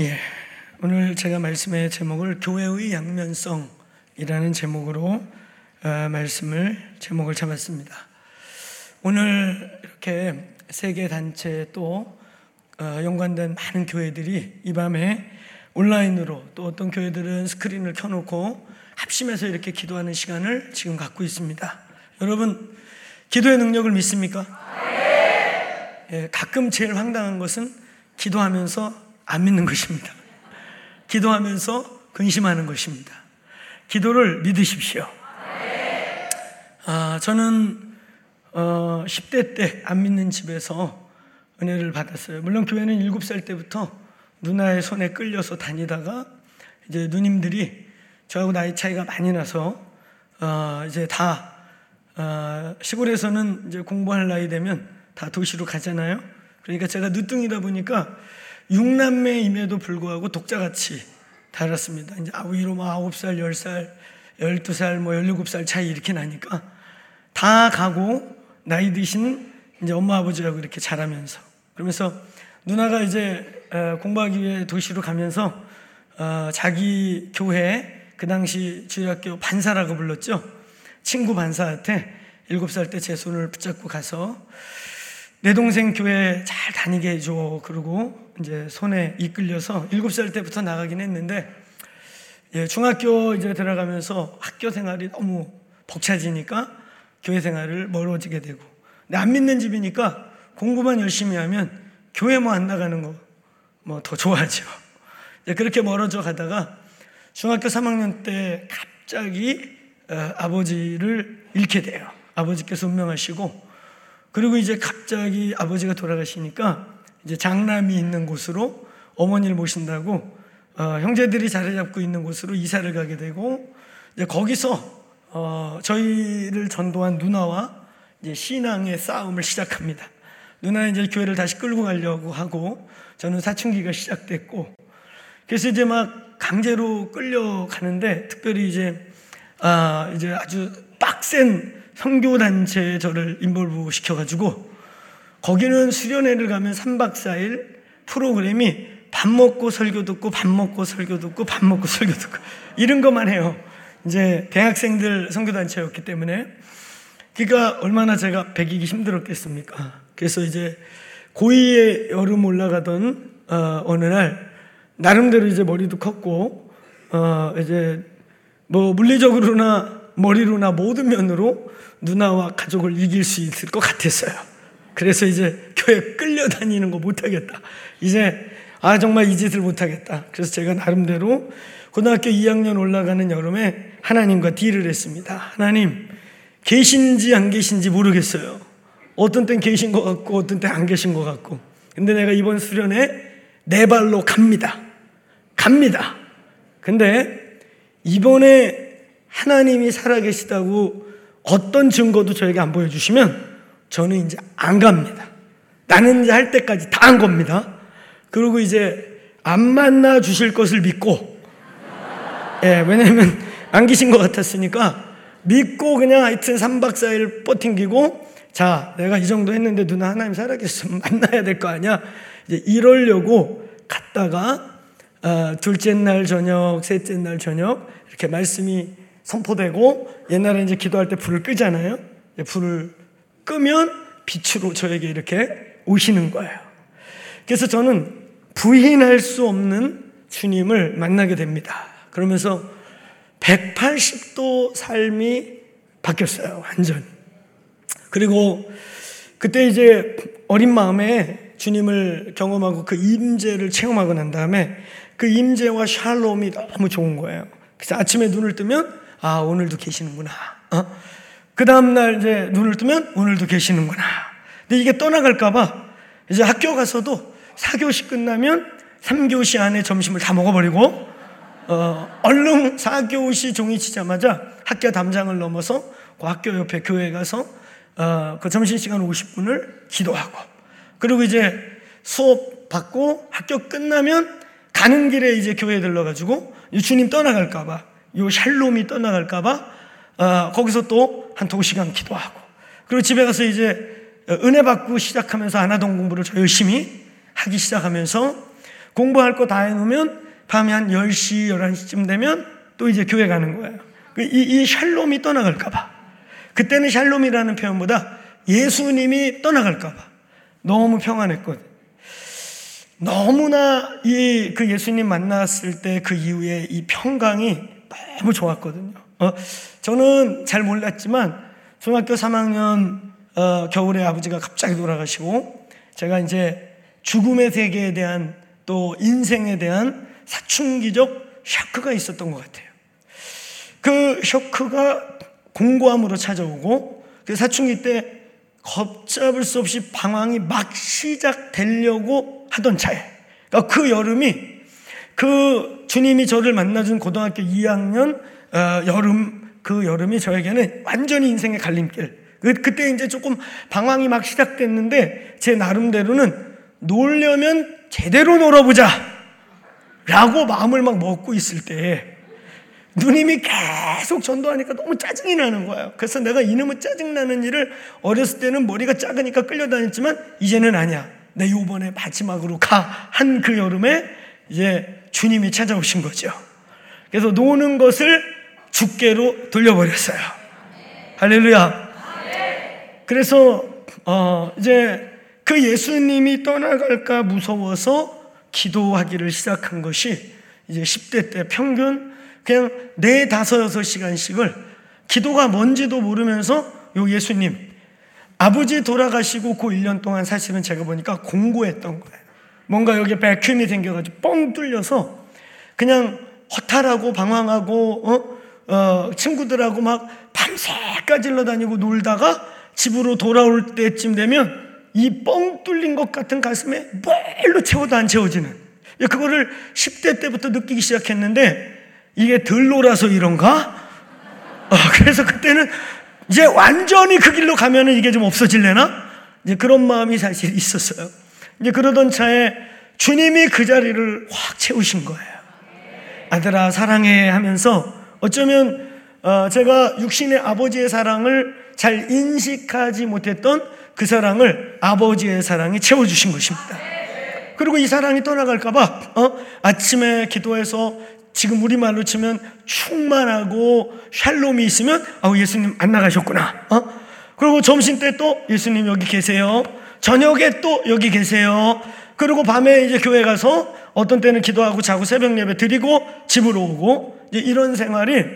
예, 오늘 제가 말씀의 제목을 교회의 양면성이라는 제목으로 어, 말씀을 제목을 잡았습니다. 오늘 이렇게 세계 단체 또 어, 연관된 많은 교회들이 이 밤에 온라인으로 또 어떤 교회들은 스크린을 켜놓고 합심해서 이렇게 기도하는 시간을 지금 갖고 있습니다. 여러분 기도의 능력을 믿습니까? 예, 가끔 제일 황당한 것은 기도하면서 안 믿는 것입니다. 기도하면서 근심하는 것입니다. 기도를 믿으십시오. 아, 저는 어, 10대 때 안 믿는 집에서 은혜를 받았어요. 물론 교회는 7살 때부터 누나의 손에 끌려서 다니다가 이제 누님들이 저하고 나이 차이가 많이 나서 어, 이제 다 어, 시골에서는 이제 공부할 나이 되면 다 도시로 가잖아요. 그러니까 제가 늦둥이다 보니까 6남매임에도 불구하고 독자같이 달았습니다. 이제 위로 뭐 9살, 10살, 12살, 뭐 17살 차이 이렇게 나니까 다 가고 나이 드신 이제 엄마 아버지하고 이렇게 자라면서 그러면서 누나가 이제 어, 공부하기 위해 도시로 가면서 어, 자기 교회 그 당시 주일학교 반사라고 불렀죠. 친구 반사한테 7살 때 제 손을 붙잡고 가서 내 동생 교회 잘 다니게 해줘. 그러고 이제 손에 이끌려서 7살 때부터 나가긴 했는데 예, 중학교 이제 들어가면서 학교 생활이 너무 벅차지니까 교회 생활을 멀어지게 되고 근데 안 믿는 집이니까 공부만 열심히 하면 교회 뭐 안 나가는 거 뭐 더 좋아하죠. 그렇게 멀어져 가다가 중학교 3학년 때 갑자기 어, 아버지를 잃게 돼요. 아버지께서 운명하시고 그리고 이제 갑자기 아버지가 돌아가시니까 이제 장남이 있는 곳으로 어머니를 모신다고 어, 형제들이 자리 잡고 있는 곳으로 이사를 가게 되고 이제 거기서 어, 저희를 전도한 누나와 이제 신앙의 싸움을 시작합니다. 누나는 이제 교회를 다시 끌고 가려고 하고 저는 사춘기가 시작됐고 그래서 이제 막 강제로 끌려가는데 특별히 이제 아 이제 아주 빡센 선교단체에 저를 인볼브 시켜가지고 거기는 수련회를 가면 3박 4일 프로그램이 밥 먹고 설교 듣고 밥 먹고 설교 듣고 밥 먹고 설교 듣고 이런 것만 해요. 이제 대학생들 선교단체였기 때문에 그러니까 얼마나 제가 배기기 힘들었겠습니까? 그래서 이제 고2에 여름 올라가던 어, 느 날 나름대로 이제 머리도 컸고 어, 이제 뭐 물리적으로나 머리로나 모든 면으로 누나와 가족을 이길 수 있을 것 같았어요. 그래서 이제 교회 끌려다니는 거 못하겠다. 이제 아 정말 이 짓을 못하겠다. 그래서 제가 나름대로 고등학교 2학년 올라가는 여름에 하나님과 딜을 했습니다. 하나님 계신지 안 계신지 모르겠어요. 어떤 땐 계신 것 같고 어떤 땐 안 계신 것 같고. 근데 내가 이번 수련회 내 발로 갑니다. 갑니다. 근데 이번에 하나님이 살아계시다고 어떤 증거도 저에게 안 보여주시면 저는 이제 안 갑니다. 나는 이제 할 때까지 다 한 겁니다. 그리고 이제 안 만나 주실 것을 믿고, 예, 왜냐면 안 계신 것 같았으니까 믿고 그냥 하여튼 3박 4일 버팅기고, 자, 내가 이 정도 했는데 누나 하나님 살아계시면 만나야 될 거 아니야? 이제 이러려고 갔다가, 어, 둘째 날 저녁, 셋째 날 저녁, 이렇게 말씀이 선포되고 옛날에 이제 기도할 때 불을 끄잖아요. 불을 끄면 빛으로 저에게 이렇게 오시는 거예요. 그래서 저는 부인할 수 없는 주님을 만나게 됩니다. 그러면서 180도 삶이 바뀌었어요. 완전. 그리고 그때 이제 어린 마음에 주님을 경험하고 그 임재를 체험하고 난 다음에 그 임재와 샬롬이 너무 좋은 거예요. 그래서 아침에 눈을 뜨면 아, 오늘도 계시는구나. 어? 그 다음날 이제 눈을 뜨면 오늘도 계시는구나. 근데 이게 떠나갈까봐 이제 학교 가서도 4교시 끝나면 3교시 안에 점심을 다 먹어버리고 어, 얼른 4교시 종이 치자마자 학교 담장을 넘어서 그 학교 옆에 교회 가서 어, 그 점심시간 50분을 기도하고 그리고 이제 수업 받고 학교 끝나면 가는 길에 이제 교회 들러가지고 주님 떠나갈까봐 요 샬롬이 떠나갈까봐 어, 거기서 또 한 두 시간 기도하고 그리고 집에 가서 이제 은혜 받고 시작하면서 아나동 공부를 저 열심히 하기 시작하면서 공부할 거 다 해놓으면 밤에 한 10시, 11시쯤 되면 또 이제 교회 가는 거예요. 그 이, 이 샬롬이 떠나갈까봐. 그때는 샬롬이라는 표현보다 예수님이 떠나갈까봐. 너무 평안했거든. 너무나 이 그 예수님 만났을 때 그 이후에 이 평강이 너무 좋았거든요. 어, 저는 잘 몰랐지만 중학교 3학년 어, 겨울에 아버지가 갑자기 돌아가시고 제가 이제 죽음의 세계에 대한 또 인생에 대한 사춘기적 샤크가 있었던 것 같아요. 그 쇼크가 공고함으로 찾아오고 그 사춘기 때 걷잡을 수 없이 방황이 막 시작되려고 하던 차에 그러니까 그 여름이 그 주님이 저를 만나준 고등학교 2학년 어, 여름 그 여름이 저에게는 완전히 인생의 갈림길 그, 그때 이제 조금 방황이 막 시작됐는데 제 나름대로는 놀려면 제대로 놀아보자 라고 마음을 막 먹고 있을 때 누님이 계속 전도하니까 너무 짜증이 나는 거예요. 그래서 내가 이놈의 짜증나는 일을 어렸을 때는 머리가 작으니까 끌려다녔지만 이제는 아니야. 내 요번에 마지막으로 가. 한 그 여름에 이제 주님이 찾아오신 거죠. 그래서 노는 것을 죽게로 돌려버렸어요. 할렐루야. 그래서 어 이제 그 예수님이 떠나갈까 무서워서 기도하기를 시작한 것이 이제 10대 때 평균 그냥 네 다섯 여섯 시간씩을 기도가 뭔지도 모르면서 요 예수님 아버지 돌아가시고 그 1년 동안 사실은 제가 보니까 공고했던 거예요. 뭔가 여기에 백큐이 생겨가지고 뻥 뚫려서 그냥 허탈하고 방황하고 어? 어, 친구들하고 막 밤새 까질러 다니고 놀다가 집으로 돌아올 때쯤 되면 이 뻥 뚫린 것 같은 가슴에 뭘로 채워도 안 채워지는 그거를 10대 때부터 느끼기 시작했는데 이게 덜 놀아서 이런가? 어, 그래서 그때는 이제 완전히 그 길로 가면은 이게 좀 없어질래나? 이제 그런 마음이 사실 있었어요. 이제 그러던 차에 주님이 그 자리를 확 채우신 거예요. 아들아, 사랑해 하면서 어쩌면 어, 제가 육신의 아버지의 사랑을 잘 인식하지 못했던 그 사랑을 아버지의 사랑이 채워주신 것입니다. 그리고 이 사랑이 떠나갈까봐 어? 아침에 기도해서 지금 우리말로 치면 충만하고 샬롬이 있으면 아 예수님 안 나가셨구나. 어? 그리고 점심 때 또 예수님 여기 계세요. 저녁에 또 여기 계세요. 그리고 밤에 이제 교회 가서 어떤 때는 기도하고 자고 새벽 예배 드리고 집으로 오고 이런 생활이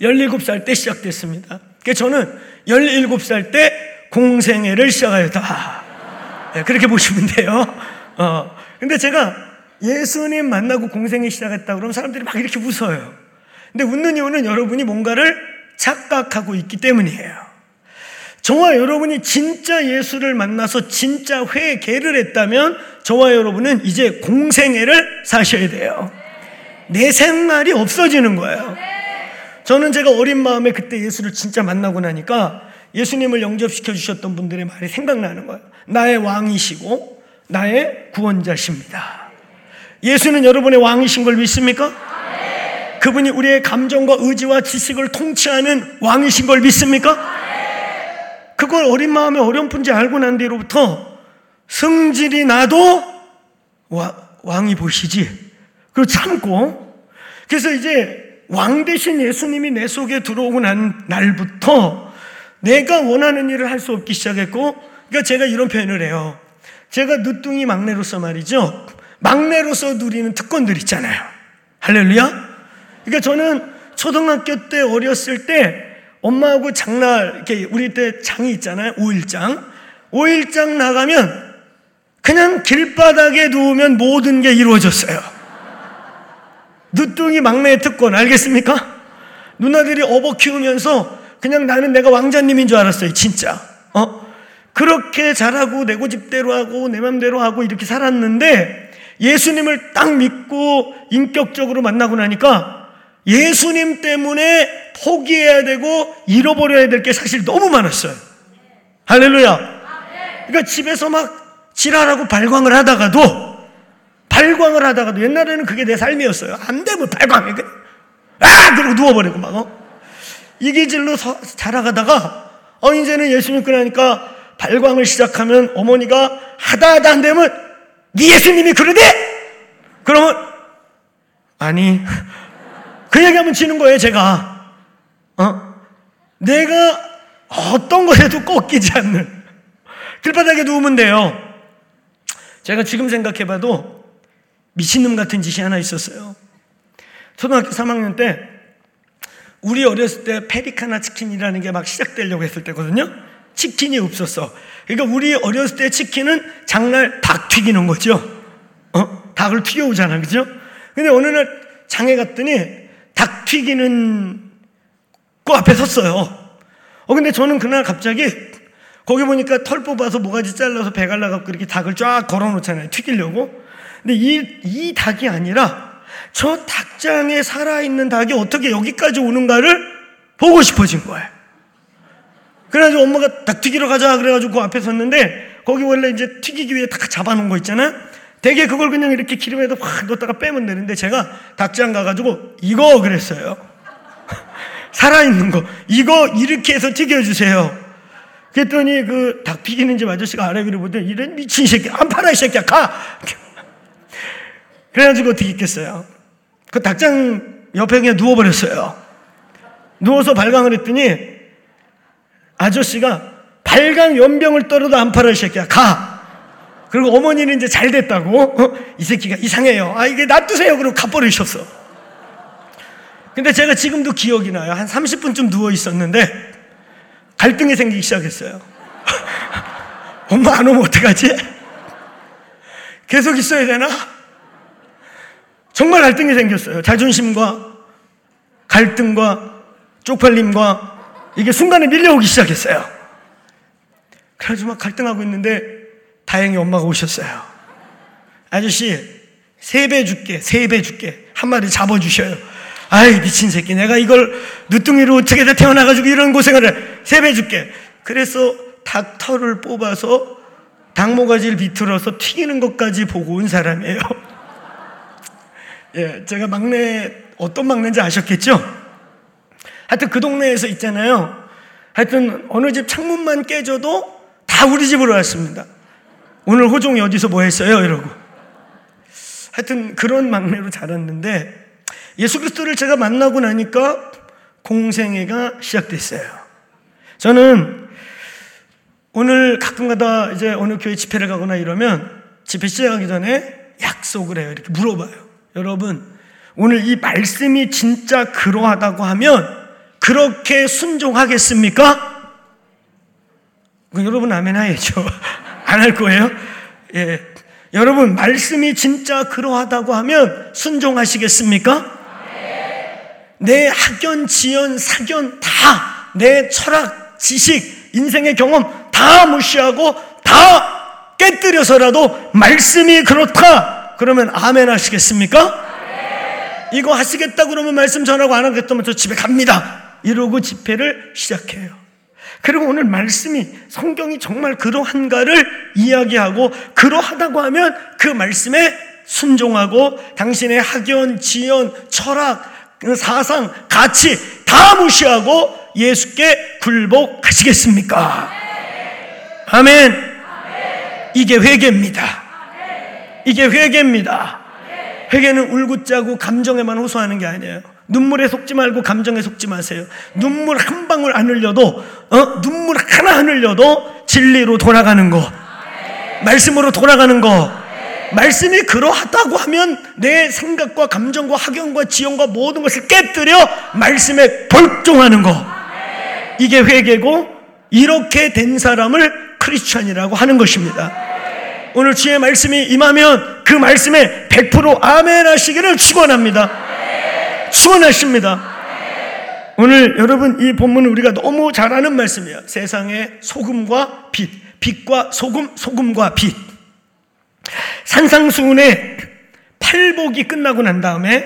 17살 때 시작됐습니다. 그래서 저는 17살 때 공생애를 시작하였다. 네, 그렇게 보시면 돼요. 어, 근데 제가 예수님 만나고 공생애 시작했다 그러면 사람들이 막 이렇게 웃어요. 근데 웃는 이유는 여러분이 뭔가를 착각하고 있기 때문이에요. 저와 여러분이 진짜 예수를 만나서 진짜 회개를 했다면 저와 여러분은 이제 공생애를 사셔야 돼요. 내 생활이 없어지는 거예요. 저는 제가 어린 마음에 그때 예수를 진짜 만나고 나니까 예수님을 영접시켜 주셨던 분들의 말이 생각나는 거예요. 나의 왕이시고 나의 구원자십니다. 예수는 여러분의 왕이신 걸 믿습니까? 그분이 우리의 감정과 의지와 지식을 통치하는 왕이신 걸 믿습니까? 그걸 어린 마음에 어렴풋이 알고 난 뒤로부터 성질이 나도 와, 왕이 보시지. 그리고 참고. 그래서 이제 왕 대신 예수님이 내 속에 들어오고 난 날부터 내가 원하는 일을 할 수 없기 시작했고, 그러니까 제가 이런 표현을 해요. 제가 늦둥이 막내로서 말이죠. 막내로서 누리는 특권들 있잖아요. 할렐루야? 그러니까 저는 초등학교 때 어렸을 때 엄마하고 장날, 이렇게 우리 때 장이 있잖아요. 5일장. 5일장 나가면 그냥 길바닥에 누우면 모든 게 이루어졌어요. 늦둥이 막내의 특권, 알겠습니까? 누나들이 업어 키우면서 그냥 나는 내가 왕자님인 줄 알았어요, 진짜. 어? 그렇게 잘하고 내 고집대로 하고 내 맘대로 하고 이렇게 살았는데 예수님을 딱 믿고 인격적으로 만나고 나니까 예수님 때문에 포기해야 되고 잃어버려야 될 게 사실 너무 많았어요. 할렐루야. 그러니까 집에서 막 지랄하고 발광을 하다가도 발광을 하다가도 옛날에는 그게 내 삶이었어요. 안 되면 발광해. 아! 그러고 누워버리고 막, 어? 이 기질로 서, 자라가다가, 어, 이제는 예수 믿고 나니까 발광을 시작하면 어머니가 하다 하다 안 되면 네 예수님이 그러대? 그러면 아니 그 얘기하면 지는 거예요 제가. 어? 내가 어떤 거에도 꺾이지 않는. 길바닥에 누우면 돼요. 제가 지금 생각해봐도 미친놈 같은 짓이 하나 있었어요. 초등학교 3학년 때 우리 어렸을 때 페리카나 치킨이라는 게 막 시작되려고 했을 때거든요. 치킨이 없었어. 그러니까 우리 어렸을 때 치킨은 장날 닭 튀기는 거죠. 어? 닭을 튀겨오잖아 그죠? 근데 어느 날 장에 갔더니 닭 튀기는 그 앞에 섰어요. 어, 근데 저는 그날 갑자기 거기 보니까 털 뽑아서 모가지 잘라서 배 갈라갖고 이렇게 닭을 쫙 걸어 놓잖아요. 튀기려고. 근데 이, 이 닭이 아니라 저 닭장에 살아있는 닭이 어떻게 여기까지 오는가를 보고 싶어진 거예요. 그래가지고 엄마가 닭 튀기러 가자 그래가지고 그 앞에 섰는데 거기 원래 이제 튀기기 위해 딱 잡아놓은 거 있잖아요. 대개 그걸 그냥 이렇게 기름에다 확 넣었다가 빼면 되는데 제가 닭장 가가지고 이거 그랬어요. 살아있는 거. 이거 이렇게 해서 튀겨주세요. 그랬더니 그 닭 튀기는 집 아저씨가 아래위로 보더니 이런 미친 새끼. 안 팔아, 이 새끼야. 가! 그래가지고 어떻게 했겠어요? 그 닭장 옆에 그냥 누워버렸어요. 누워서 발광을 했더니 아저씨가 발광 연병을 떨어도 안 팔아, 이 새끼야. 가! 그리고 어머니는 이제 잘 됐다고 어? 이 새끼가 이상해요. 아 이게 놔두세요. 그리고 가버리셨어. 근데 제가 지금도 기억이 나요. 한 30분쯤 누워 있었는데 갈등이 생기기 시작했어요. 엄마 안 오면 어떡하지? 계속 있어야 되나? 정말 갈등이 생겼어요. 자존심과 갈등과 쪽팔림과 이게 순간에 밀려오기 시작했어요. 그래가지고 막 갈등하고 있는데 다행히 엄마가 오셨어요. 아저씨, 세배 줄게, 세배 줄게. 한 마리 잡아주셔요. 아이, 미친 새끼. 내가 이걸 늦둥이로 어떻게 다 태어나가지고 이런 고생을 해. 세배 줄게. 그래서 닭털을 뽑아서 닭모가지를 비틀어서 튀기는 것까지 보고 온 사람이에요. 예, 제가 막내, 어떤 막내인지 아셨겠죠? 하여튼 그 동네에서 있잖아요. 하여튼 어느 집 창문만 깨져도 다 우리 집으로 왔습니다. 오늘 호종이 어디서 뭐 했어요? 이러고. 하여튼 그런 막내로 자랐는데 예수 그리스도를 제가 만나고 나니까 공생애가 시작됐어요. 저는 오늘 가끔가다 이제 어느 교회 집회를 가거나 이러면 집회 시작하기 전에 약속을 해요. 이렇게 물어봐요. 여러분, 오늘 이 말씀이 진짜 그러하다고 하면 그렇게 순종하겠습니까? 여러분 아멘 하야죠. 안 할 거예요? 예. 여러분, 말씀이 진짜 그러하다고 하면 순종하시겠습니까? 내 학연, 지연, 사견 다, 내 철학, 지식, 인생의 경험 다 무시하고 다 깨뜨려서라도 말씀이 그렇다. 그러면 아멘 하시겠습니까? 이거 하시겠다 그러면 말씀 전하고 안 하겠다면 저 집에 갑니다. 이러고 집회를 시작해요. 그리고 오늘 말씀이 성경이 정말 그러한가를 이야기하고 그러하다고 하면 그 말씀에 순종하고 당신의 학연, 지연, 철학, 그 사상, 가치 다 무시하고 예수께 굴복하시겠습니까? 아멘. 이게 회개입니다. 이게 회개입니다. 회개는 울고 짜고 감정에만 호소하는 게 아니에요. 눈물에 속지 말고 감정에 속지 마세요. 눈물 한 방울 안 흘려도, 어? 눈물 하나 안 흘려도 진리로 돌아가는 거. 말씀으로 돌아가는 거. 말씀이 그러하다고 하면 내 생각과 감정과 학연과 지연과 모든 것을 깨뜨려 말씀에 벌종하는 거. 이게 회개고 이렇게 된 사람을 크리스천이라고 하는 것입니다. 오늘 주의 말씀이 임하면 그 말씀에 100% 아멘 하시기를 축원합니다. 축원하십니다. 오늘 여러분 이 본문은 우리가 너무 잘 아는 말씀이에요. 세상의 소금과 빛, 빛과 소금, 소금과 빛. 산상수훈의 팔복이 끝나고 난 다음에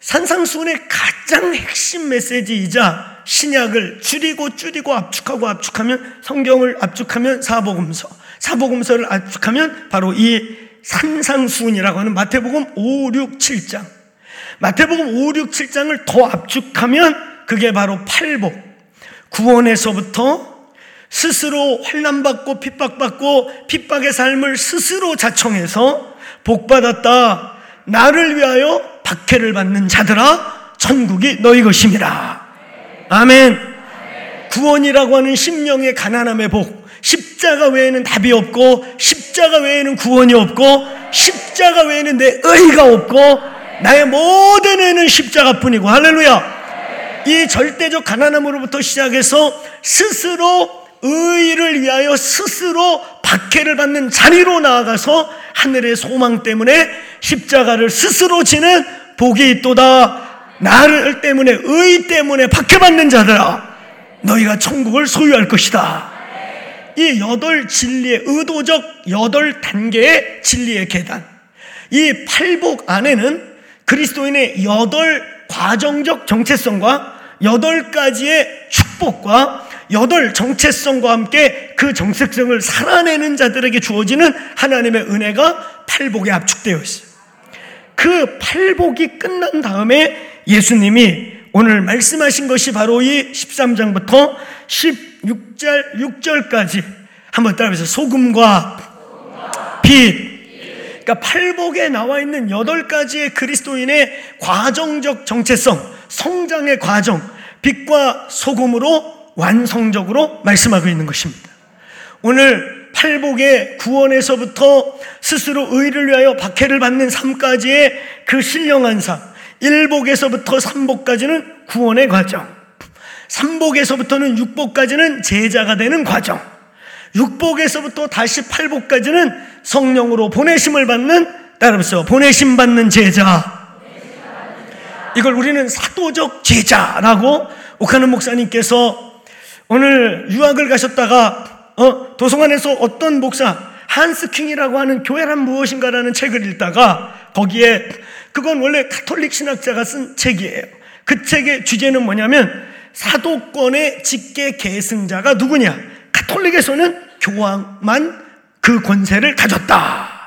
산상수훈의 가장 핵심 메시지이자 신약을 줄이고 줄이고 압축하고 압축하면 성경을 압축하면 사복음서, 사복음서를 압축하면 바로 이 산상수훈이라고 하는 마태복음 5, 6, 7장. 마태복음 5, 6, 7장을 더 압축하면 그게 바로 팔복. 구원에서부터 스스로 환난받고 핍박받고 핍박의 삶을 스스로 자청해서 복 받았다. 나를 위하여 박해를 받는 자들아 천국이 너희 것임이라. 아멘. 구원이라고 하는 심령의 가난함의 복. 십자가 외에는 답이 없고 십자가 외에는 구원이 없고 십자가 외에는 내 의가 없고 나의 모든 애는 십자가뿐이고 할렐루야. 이 절대적 가난함으로부터 시작해서 스스로 의를 위하여 스스로 박해를 받는 자리로 나아가서 하늘의 소망 때문에 십자가를 스스로 지는 복이 있도다. 나를 때문에 의 때문에 박해받는 자들아 너희가 천국을 소유할 것이다. 이 여덟 진리의 의도적 여덟 단계의 진리의 계단. 이 팔복 안에는 그리스도인의 여덟 과정적 정체성과 여덟 가지의 축복과 여덟 정체성과 함께 그 정체성을 살아내는 자들에게 주어지는 하나님의 은혜가 팔복에 압축되어 있어요. 그 팔복이 끝난 다음에 예수님이 오늘 말씀하신 것이 바로 이 13장부터 16절, 6절까지 한번 따라해서 소금과 빛. 그러니까 팔복에 나와 있는 여덟 가지의 그리스도인의 과정적 정체성, 성장의 과정, 빛과 소금으로 완성적으로 말씀하고 있는 것입니다. 오늘 팔복의 구원에서부터 스스로 의를 위하여 박해를 받는 삶까지의 그 신령한 삶, 일복에서부터 삼복까지는 구원의 과정, 삼복에서부터는 육복까지는 제자가 되는 과정, 육복에서부터 다시 팔복까지는 성령으로 보내심을 받는 따라서 보내심 받는 제자. 이걸 우리는 사도적 제자라고 옥하는 목사님께서 오늘 유학을 가셨다가 어, 도성안에서 어떤 목사 한스킹이라고 하는 교회란 무엇인가라는 책을 읽다가 거기에 그건 원래 카톨릭 신학자가 쓴 책이에요. 그 책의 주제는 뭐냐면 사도권의 직계 계승자가 누구냐? 카톨릭에서는 교황만 그 권세를 가졌다.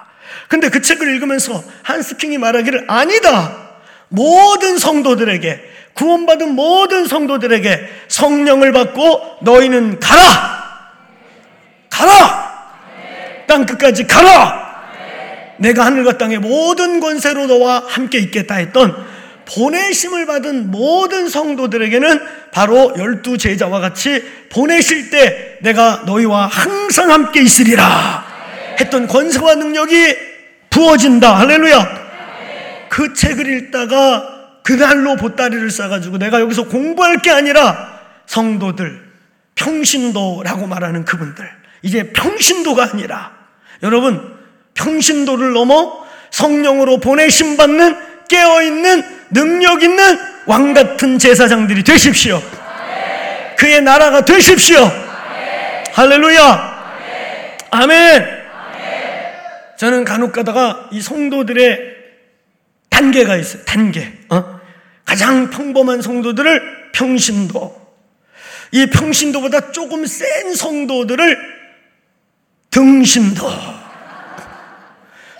근데 그 책을 읽으면서 한스킹이 말하기를 아니다. 모든 성도들에게 구원받은 모든 성도들에게 성령을 받고 너희는 가라! 가라! 땅 끝까지 가라! 내가 하늘과 땅의 모든 권세로 너와 함께 있겠다 했던 보내심을 받은 모든 성도들에게는 바로 열두 제자와 같이 보내실 때 내가 너희와 항상 함께 있으리라 했던 권세와 능력이 부어진다. 할렐루야. 그 책을 읽다가 그날로 보따리를 싸가지고 내가 여기서 공부할 게 아니라 성도들, 평신도라고 말하는 그분들. 이제 평신도가 아니라 여러분, 평신도를 넘어 성령으로 보내심 받는 깨어있는 능력 있는 왕 같은 제사장들이 되십시오. 그의 나라가 되십시오. 할렐루야. 아멘. 저는 간혹 가다가 이 성도들의 단계가 있어요. 단계. 어? 가장 평범한 성도들을 평신도, 이 평신도보다 조금 센 성도들을 등신도,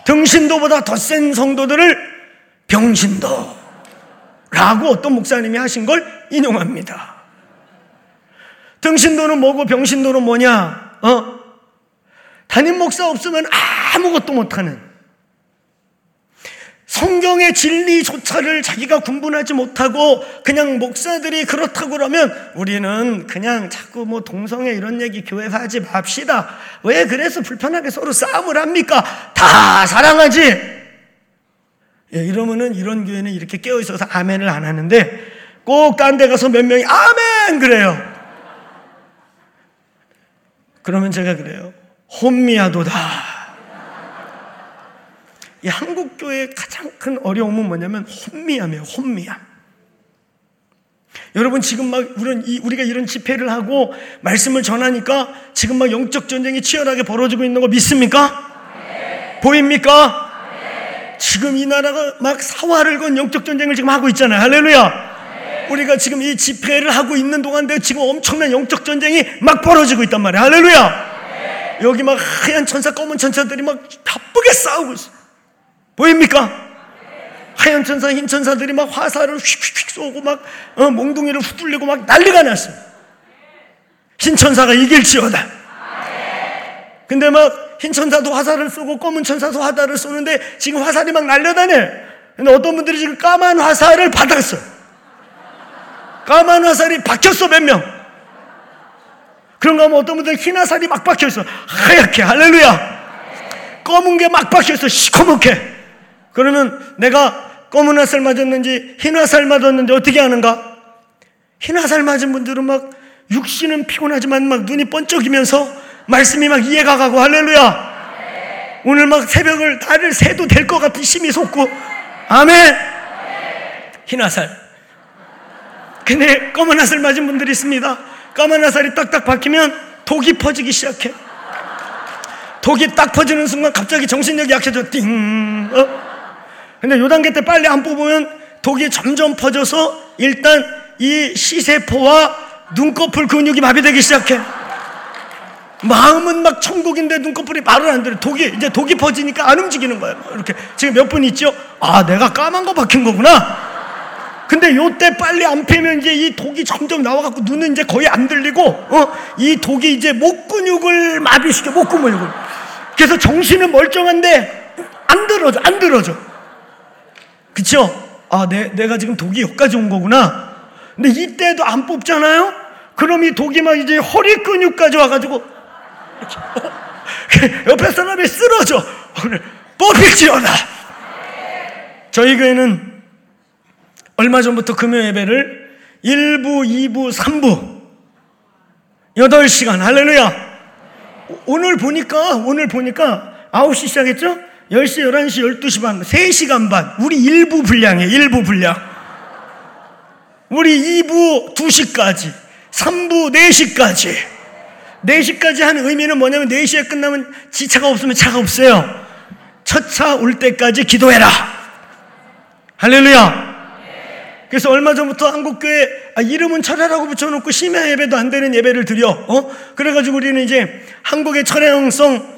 등신도보다 더 센 성도들을 병신도, 라고 어떤 목사님이 하신 걸 인용합니다. 등신도는 뭐고 병신도는 뭐냐? 어? 담임 목사 없으면 아무것도 못하는 성경의 진리조차를 자기가 군분하지 못하고 그냥 목사들이 그렇다고 그러면 우리는 그냥 자꾸 뭐 동성애 이런 얘기 교회에서 하지 맙시다. 왜 그래서 불편하게 서로 싸움을 합니까? 다 사랑하지. 예, 이러면은 이런 교회는 이렇게 깨어 있어서 아멘을 안 하는데 꼭 딴 데 가서 몇 명이 아멘 그래요. 그러면 제가 그래요. 혼미하도다. 이 한국 교회의 가장 큰 어려움은 뭐냐면 혼미함이에요. 혼미함. 여러분 지금 막 우리가 이런 집회를 하고 말씀을 전하니까 지금 막 영적 전쟁이 치열하게 벌어지고 있는 거 믿습니까? 네. 보입니까? 네. 지금 이 나라가 막 사활을 건 영적 전쟁을 지금 하고 있잖아요. 할렐루야. 네. 우리가 지금 이 집회를 하고 있는 동안에 지금 엄청난 영적 전쟁이 막 벌어지고 있단 말이에요. 할렐루야. 여기 막 하얀 천사, 검은 천사들이 막 바쁘게 싸우고 있어요. 보입니까? 하얀 천사, 흰 천사들이 막 화살을 휙휙 쏘고 막 어, 몽둥이를 휘둘리고 막 난리가 났어요. 흰 천사가 이길지어다. 근데 막 흰 천사도 화살을 쏘고 검은 천사도 화살을 쏘는데 지금 화살이 막 날려다녀. 근데 어떤 분들이 지금 까만 화살을 받았어. 까만 화살이 박혔어, 몇 명. 그런가 하면 어떤 분들은 흰 화살이 막 박혀있어. 하얗게, 할렐루야. 검은 게 막 박혀있어, 시커멓게. 그러면 내가 검은 화살 맞았는지 흰 화살 맞았는지 어떻게 하는가? 흰 화살 맞은 분들은 막 육신은 피곤하지만 막 눈이 번쩍이면서 말씀이 막 이해가 가고 할렐루야. 오늘 막 새벽을 달을 새도 될 것 같은 힘이 솟고 아멘. 흰 화살. 근데 검은 화살 맞은 분들이 있습니다. 까만 화살이 딱딱 박히면 독이 퍼지기 시작해. 독이 딱 퍼지는 순간 갑자기 정신력이 약해져. 띵. 어? 근데 요 단계 때 빨리 안 뽑으면 독이 점점 퍼져서 일단 이 시세포와 눈꺼풀 근육이 마비되기 시작해. 마음은 막 천국인데 눈꺼풀이 말을 안 들어. 독이, 이제 독이 퍼지니까 안 움직이는 거예요. 이렇게. 지금 몇 분 있죠? 아, 내가 까만 거 박힌 거구나. 근데 요때 빨리 안 패면 이제 이 독이 점점 나와갖고 눈은 이제 거의 안 들리고, 어? 이 독이 이제 목 근육을 마비시켜, 목 근육을. 그래서 정신은 멀쩡한데 안 들어져, 안 들어져. 그쵸? 아, 내, 내가 지금 독이 여기까지 온 거구나. 근데 이때도 안 뽑잖아요? 그럼 이 독이 막 이제 허리 근육까지 와가지고 옆에 사람이 쓰러져. 오늘 뽑힐지어다. 저희 교회는 얼마 전부터 금요 예배를 1부, 2부, 3부 8시간 할렐루야. 오늘 보니까 오늘 보니까 9시 시작했죠? 10시, 11시, 12시 반, 3시간 반. 우리 1부 분량이에요, 1부 분량. 우리 2부 2시까지, 3부 4시까지. 4시까지 하는 의미는 뭐냐면 4시에 끝나면 지차가 없으면 차가 없어요. 첫 차 올 때까지 기도해라. 할렐루야. 그래서 얼마 전부터 한국교회 아, 이름은 철야라고 붙여놓고 심야 예배도 안 되는 예배를 드려. 어? 그래가지고 우리는 이제 한국의 철야형성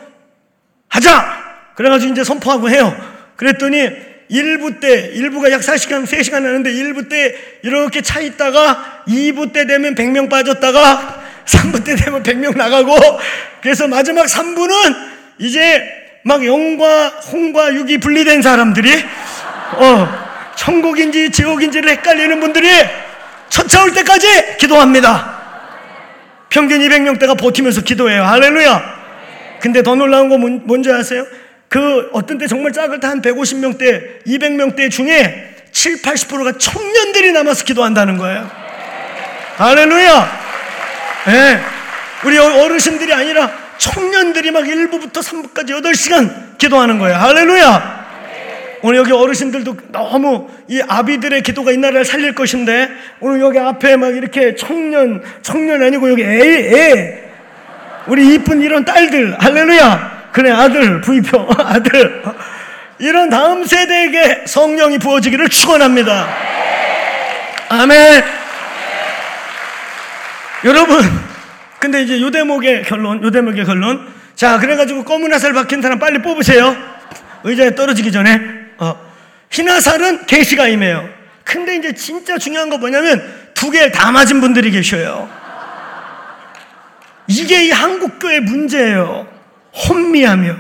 하자. 그래가지고 이제 선포하고 해요. 그랬더니 1부 때, 1부가 약 4시간, 3시간 하는데 1부 때 이렇게 차 있다가 2부 때 되면 100명 빠졌다가 3부 때 되면 100명 나가고 그래서 마지막 3부는 이제 막 영과 홍과 육이 분리된 사람들이 어, 천국인지 지옥인지를 헷갈리는 분들이 첫차 올 때까지 기도합니다. 평균 200명대가 버티면서 기도해요. 할렐루야. 근데 더 놀라운 거 뭔지 아세요? 그 어떤 때 정말 작을 때한 150명대, 200명대 중에 7, 80%가 청년들이 남아서 기도한다는 거예요. 할렐루야! 예. 네. 우리 어르신들이 아니라 청년들이 막 1부부터 3부까지 8시간 기도하는 거예요. 할렐루야! 오늘 여기 어르신들도 너무 이 아비들의 기도가 이 나라를 살릴 것인데 오늘 여기 앞에 막 이렇게 청년, 청년 아니고 여기 애, 애. 우리 이쁜 이런 딸들, 할렐루야! 그래 아들 부이표 아들 이런 다음 세대에게 성령이 부어지기를 축원합니다. 아멘. 여러분, 근데 이제 요 대목의 결론, 요 대목의 결론. 자, 그래가지고 검은 화살 박힌 사람 빨리 뽑으세요. 의자에 떨어지기 전에. 어. 흰 화살은 계시가 임해요. 근데 이제 진짜 중요한 거 뭐냐면 두 개 다 맞은 분들이 계셔요. 이게 이 한국교의 문제예요. 혼미하며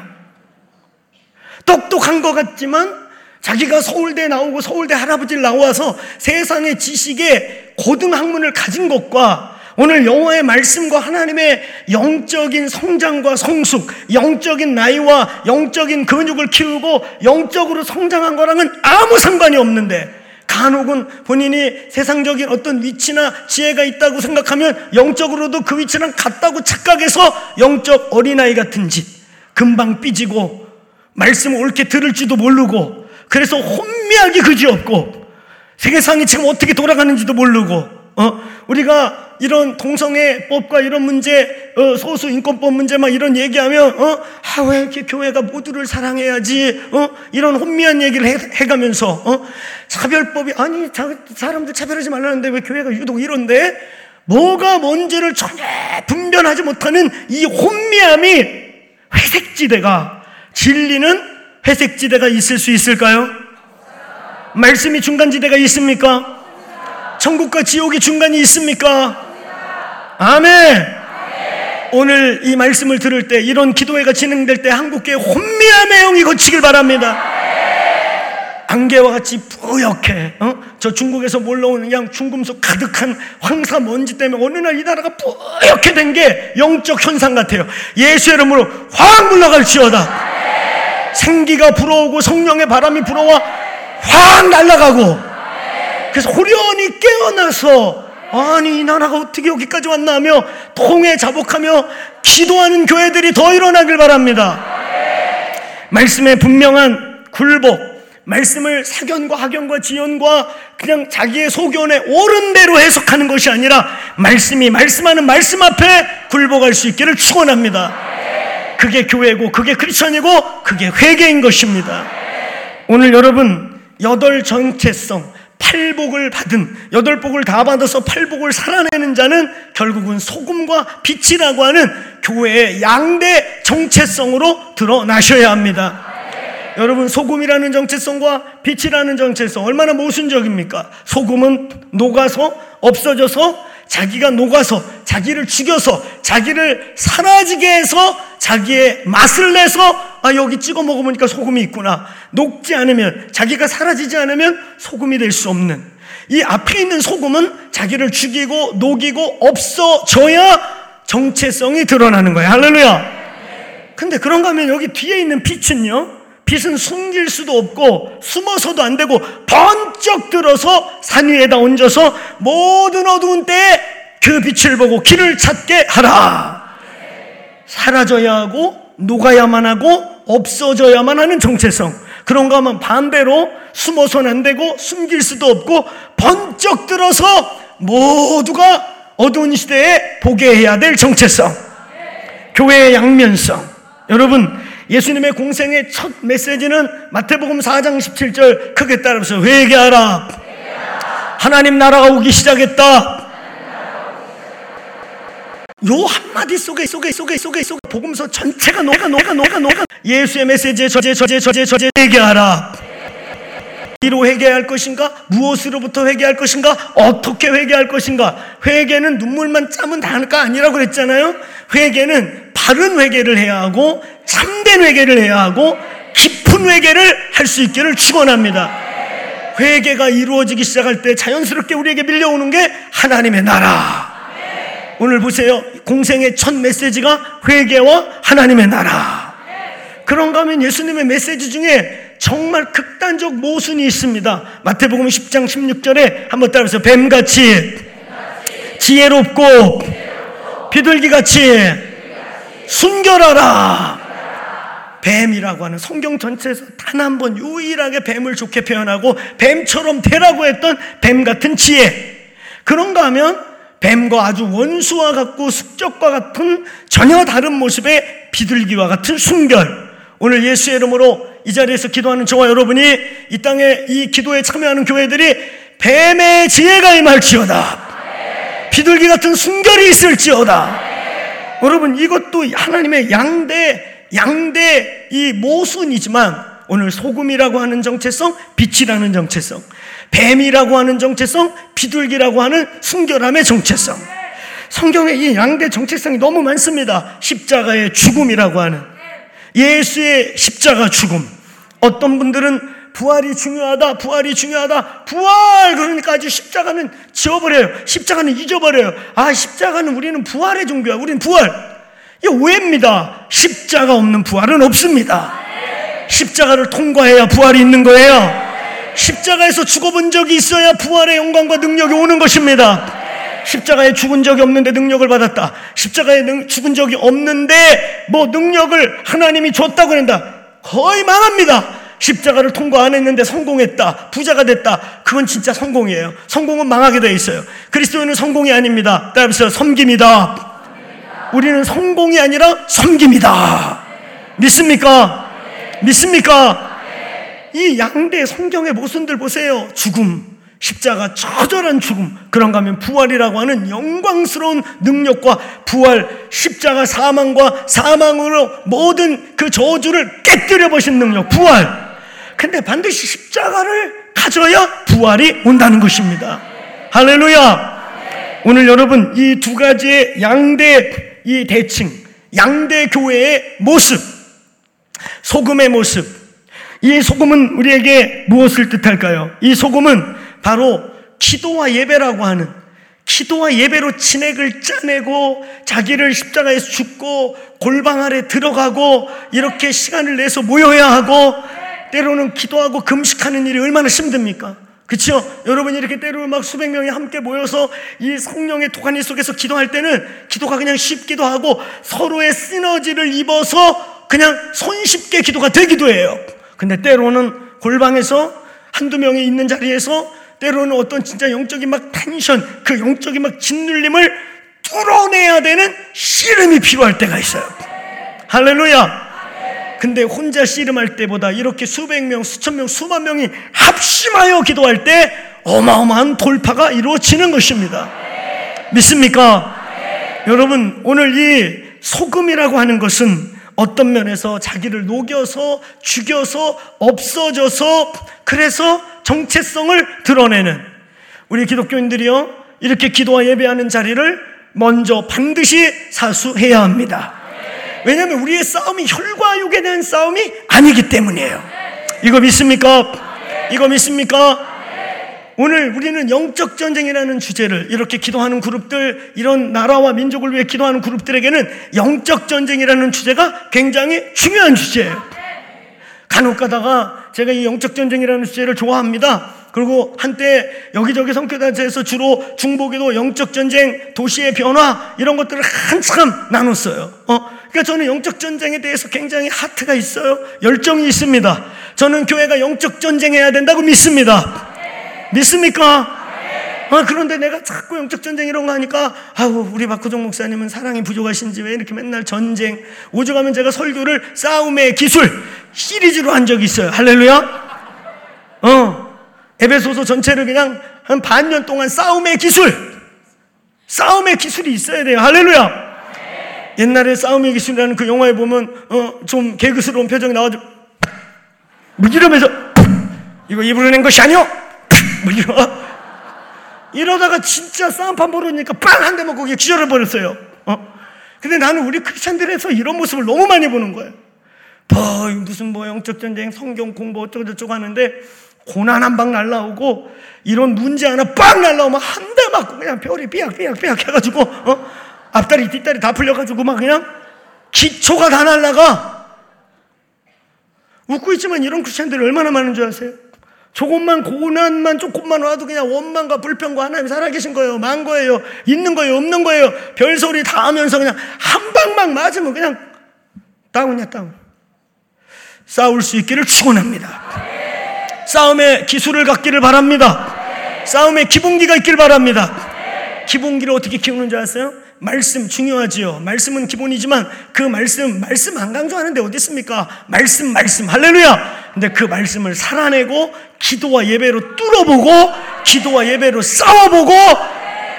똑똑한 것 같지만 자기가 서울대 나오고 서울대 할아버지를 나와서 세상의 지식에 고등학문을 가진 것과 오늘 영화의 말씀과 하나님의 영적인 성장과 성숙, 영적인 나이와 영적인 근육을 키우고 영적으로 성장한 거랑은 아무 상관이 없는데 간혹은 본인이 세상적인 어떤 위치나 지혜가 있다고 생각하면 영적으로도 그 위치랑 같다고 착각해서 영적 어린아이 같은 짓, 금방 삐지고 말씀 을 옳게 들을지도 모르고 그래서 혼미하기 그지없고 세계상이 지금 어떻게 돌아가는지도 모르고 어? 우리가 이런 동성애법과 이런 문제, 어, 소수 인권법 문제 막 이런 얘기하면, 어, 아, 왜 이렇게 교회가 모두를 사랑해야지, 어, 이런 혼미한 얘기를 해, 해가면서, 어, 차별법이, 아니, 자, 사람들 차별하지 말라는데 왜 교회가 유독 이런데? 뭐가 뭔지를 전혀 분별하지 못하는 이 혼미함이 회색지대가, 진리는 회색지대가 있을 수 있을까요? 말씀이 중간지대가 있습니까? 천국과 지옥이 중간이 있습니까? 아멘. 오늘 이 말씀을 들을 때 이런 기도회가 진행될 때 한국교회 혼미함의 영이 거치길 바랍니다. 안개와 같이 뿌옇게 어? 저 중국에서 몰러오는 그냥 중금속 가득한 황사 먼지 때문에 어느 날 이 나라가 뿌옇게 된 게 영적 현상 같아요. 예수 이름으로 확 물러갈 지어다. 생기가 불어오고 성령의 바람이 불어와 확 날아가고 그래서 호련히 깨어나서 아니 이 나라가 어떻게 여기까지 왔나 하며 통해 자복하며 기도하는 교회들이 더 일어나길 바랍니다. 말씀의 분명한 굴복 말씀을 사견과 학연과 지연과 그냥 자기의 소견에 옳은 대로 해석하는 것이 아니라 말씀이 말씀하는 말씀 앞에 굴복할 수 있기를 축원합니다. 그게 교회고 그게 크리스천이고 그게 회개인 것입니다. 오늘 여러분 여덟 정체성 팔복을 받은 여덟 복을 다 받아서 팔복을 살아내는 자는 결국은 소금과 빛이라고 하는 교회의 양대 정체성으로 드러나셔야 합니다. 여러분 소금이라는 정체성과 빛이라는 정체성 얼마나 모순적입니까? 소금은 녹아서 없어져서 자기가 녹아서 자기를 죽여서 자기를 사라지게 해서 자기의 맛을 내서 아 여기 찍어 먹어보니까 소금이 있구나. 녹지 않으면 자기가 사라지지 않으면 소금이 될 수 없는. 이 앞에 있는 소금은 자기를 죽이고 녹이고 없어져야 정체성이 드러나는 거예요 할렐루야. 근데 그런가 하면 여기 뒤에 있는 빛은요? 빛은 숨길 수도 없고 숨어서도 안 되고 번쩍 들어서 산 위에다 얹어서 모든 어두운 때에 그 빛을 보고 길을 찾게 하라. 사라져야 하고 녹아야만 하고 없어져야만 하는 정체성. 그런가 하면 반대로 숨어서는 안 되고 숨길 수도 없고 번쩍 들어서 모두가 어두운 시대에 보게 해야 될 정체성. 교회의 양면성. 여러분, 예수님의 공생의 첫 메시지는 마태복음 4장 17절 크게 따라서 회개하라. 하나님 나라가 오기 시작했다. 요 한마디 속에 속에 속에 속에 속에 복음서 전체가 녹아 녹아 녹아 녹아 예수의 메시지에 저제 저제 저제 저제 회개하라. 이로 회개할 것인가? 무엇으로부터 회개할 것인가? 어떻게 회개할 것인가? 회개는 눈물만 짜면 다가 아니라고 그랬잖아요. 회개는 바른 회개를 해야 하고 참된 회개를 해야 하고 깊은 회개를 할 수 있기를 축원합니다. 회개가 이루어지기 시작할 때 자연스럽게 우리에게 밀려오는 게 하나님의 나라. 오늘 보세요. 공생의 첫 메시지가 회개와 하나님의 나라. 그런가 하면 예수님의 메시지 중에 정말 극단적 모순이 있습니다. 마태복음 10장 16절에 한번 따라서 뱀같이 지혜롭고 비둘기같이 순결하라. 뱀이라고 하는 성경 전체에서 단 한 번 유일하게 뱀을 좋게 표현하고 뱀처럼 되라고 했던 뱀 같은 지혜. 그런가 하면 뱀과 아주 원수와 같고 습적과 같은 전혀 다른 모습의 비둘기와 같은 순결. 오늘 예수의 이름으로 이 자리에서 기도하는 저와 여러분이 이 땅에 이 기도에 참여하는 교회들이 뱀의 지혜가 임할지어다. 비둘기 같은 순결이 있을지어다. 여러분 이것도 하나님의 양대 양대 이 모순이지만 오늘 소금이라고 하는 정체성, 빛이라는 정체성. 뱀이라고 하는 정체성, 비둘기라고 하는 순결함의 정체성. 성경에 이 양대 정체성이 너무 많습니다. 십자가의 죽음이라고 하는 예수의 십자가 죽음. 어떤 분들은 부활이 중요하다, 부활이 중요하다, 부활! 그러니까 아주 십자가는 지워버려요. 십자가는 잊어버려요. 아, 십자가는 우리는 부활의 종교야. 우리는 부활. 이게 오해입니다. 십자가 없는 부활은 없습니다. 십자가를 통과해야 부활이 있는 거예요. 십자가에서 죽어본 적이 있어야 부활의 영광과 능력이 오는 것입니다. 십자가에 죽은 적이 없는데 능력을 받았다. 십자가에 능, 죽은 적이 없는데 뭐 능력을 하나님이 줬다고 한다. 거의 망합니다. 십자가를 통과 안 했는데 성공했다. 부자가 됐다. 그건 진짜 성공이에요. 성공은 망하게 돼 있어요. 그리스도인은 성공이 아닙니다. 따라서 섬김이다. 우리는 성공이 아니라 섬김이다. 믿습니까? 믿습니까? 이 양대 성경의 모순들 보세요. 죽음, 십자가, 처절한 죽음. 그런가 하면 부활이라고 하는 영광스러운 능력과 부활, 십자가 사망과 사망으로 모든 그 저주를 깨뜨려 보신 능력, 부활. 근데 반드시 십자가를 가져야 부활이 온다는 것입니다. 할렐루야! 오늘 여러분 이 두 가지의 양대 이 대칭, 양대 교회의 모습, 소금의 모습. 이 소금은 우리에게 무엇을 뜻할까요? 이 소금은 바로 기도와 예배라고 하는 기도와 예배로 진액을 짜내고 자기를 십자가에 죽고 골방 아래 들어가고 이렇게 시간을 내서 모여야 하고 때로는 기도하고 금식하는 일이 얼마나 힘듭니까? 그렇죠? 여러분 이렇게 때로 막 수백 명이 함께 모여서 이 성령의 도가니 속에서 기도할 때는 기도가 그냥 쉽기도 하고 서로의 시너지를 입어서 그냥 손쉽게 기도가 되기도 해요. 근데 때로는 골방에서 한두 명이 있는 자리에서 때로는 어떤 진짜 영적인 막 텐션, 그 영적인 막 짓눌림을 뚫어내야 되는 씨름이 필요할 때가 있어요. 할렐루야. 근데 혼자 씨름할 때보다 이렇게 수백 명, 수천 명, 수만 명이 합심하여 기도할 때 어마어마한 돌파가 이루어지는 것입니다. 믿습니까? 여러분, 오늘 이 소금이라고 하는 것은 어떤 면에서 자기를 녹여서 죽여서 없어져서 그래서 정체성을 드러내는 우리 기독교인들이요 이렇게 기도와 예배하는 자리를 먼저 반드시 사수해야 합니다. 왜냐하면 우리의 싸움이 혈과 육에 대한 싸움이 아니기 때문이에요. 이거 믿습니까? 이거 믿습니까? 오늘 우리는 영적 전쟁이라는 주제를 이렇게 기도하는 그룹들, 이런 나라와 민족을 위해 기도하는 그룹들에게는 영적 전쟁이라는 주제가 굉장히 중요한 주제예요. 간혹 가다가 제가 이 영적 전쟁이라는 주제를 좋아합니다. 그리고 한때 여기저기 성교단체에서 주로 중보기도 영적 전쟁, 도시의 변화 이런 것들을 한참 나눴어요. 어? 그러니까 저는 영적 전쟁에 대해서 굉장히 하트가 있어요. 열정이 있습니다. 저는 교회가 영적 전쟁해야 된다고 믿습니다. 믿습니까? 아, 그런데 내가 자꾸 영적 전쟁 이런 거 하니까, 아우, 우리 박호종 목사님은 사랑이 부족하신지 왜 이렇게 맨날 전쟁. 오죽하면 제가 설교를 싸움의 기술 시리즈로 한 적이 있어요. 할렐루야? 어. 에베소서 전체를 그냥 한 반년 동안 싸움의 기술. 싸움의 기술이 있어야 돼요. 할렐루야? 옛날에 싸움의 기술이라는 그 영화에 보면, 어, 좀 개그스러운 표정이 나와가지고, 뭐 이러면서, 이거 입으로 낸 것이 아니오! 뭐 이러 이러다가 진짜 싸움판 벌어니까 빵 한 대 먹고 그냥 기절해 버렸어요. 어? 근데 나는 우리 크리스천들에서 이런 모습을 너무 많이 보는 거예요. 뭐 무슨 뭐 영적 전쟁, 성경 공부 어쩌고 저쩌고 하는데 고난 한 방 날라오고 이런 문제 하나 빵 날라오면 한 대 맞고 그냥 별이 삐약삐약삐약 해가지고 어? 앞다리 뒷다리 다 풀려가지고 막 그냥 기초가 다 날라가 웃고 있지만 이런 크리스천들이 얼마나 많은 줄 아세요? 조금만 고난만 조금만 와도 그냥 원망과 불평과 하나님 살아계신 거예요. 만 거예요. 있는 거예요. 없는 거예요. 별소리 다 하면서 그냥 한 방만 맞으면 그냥 다운이야 다운. 싸울 수 있기를 축원합니다. 싸움의 기술을 갖기를 바랍니다. 싸움의 기본기가 있기를 바랍니다. 기본기를 어떻게 키우는 줄 아세요? 말씀 중요하지요. 말씀은 기본이지만 그 말씀, 말씀 안 강조하는데 어디 있습니까? 말씀, 말씀. 할렐루야! 근데 그 말씀을 살아내고 기도와 예배로 뚫어보고 기도와 예배로 싸워보고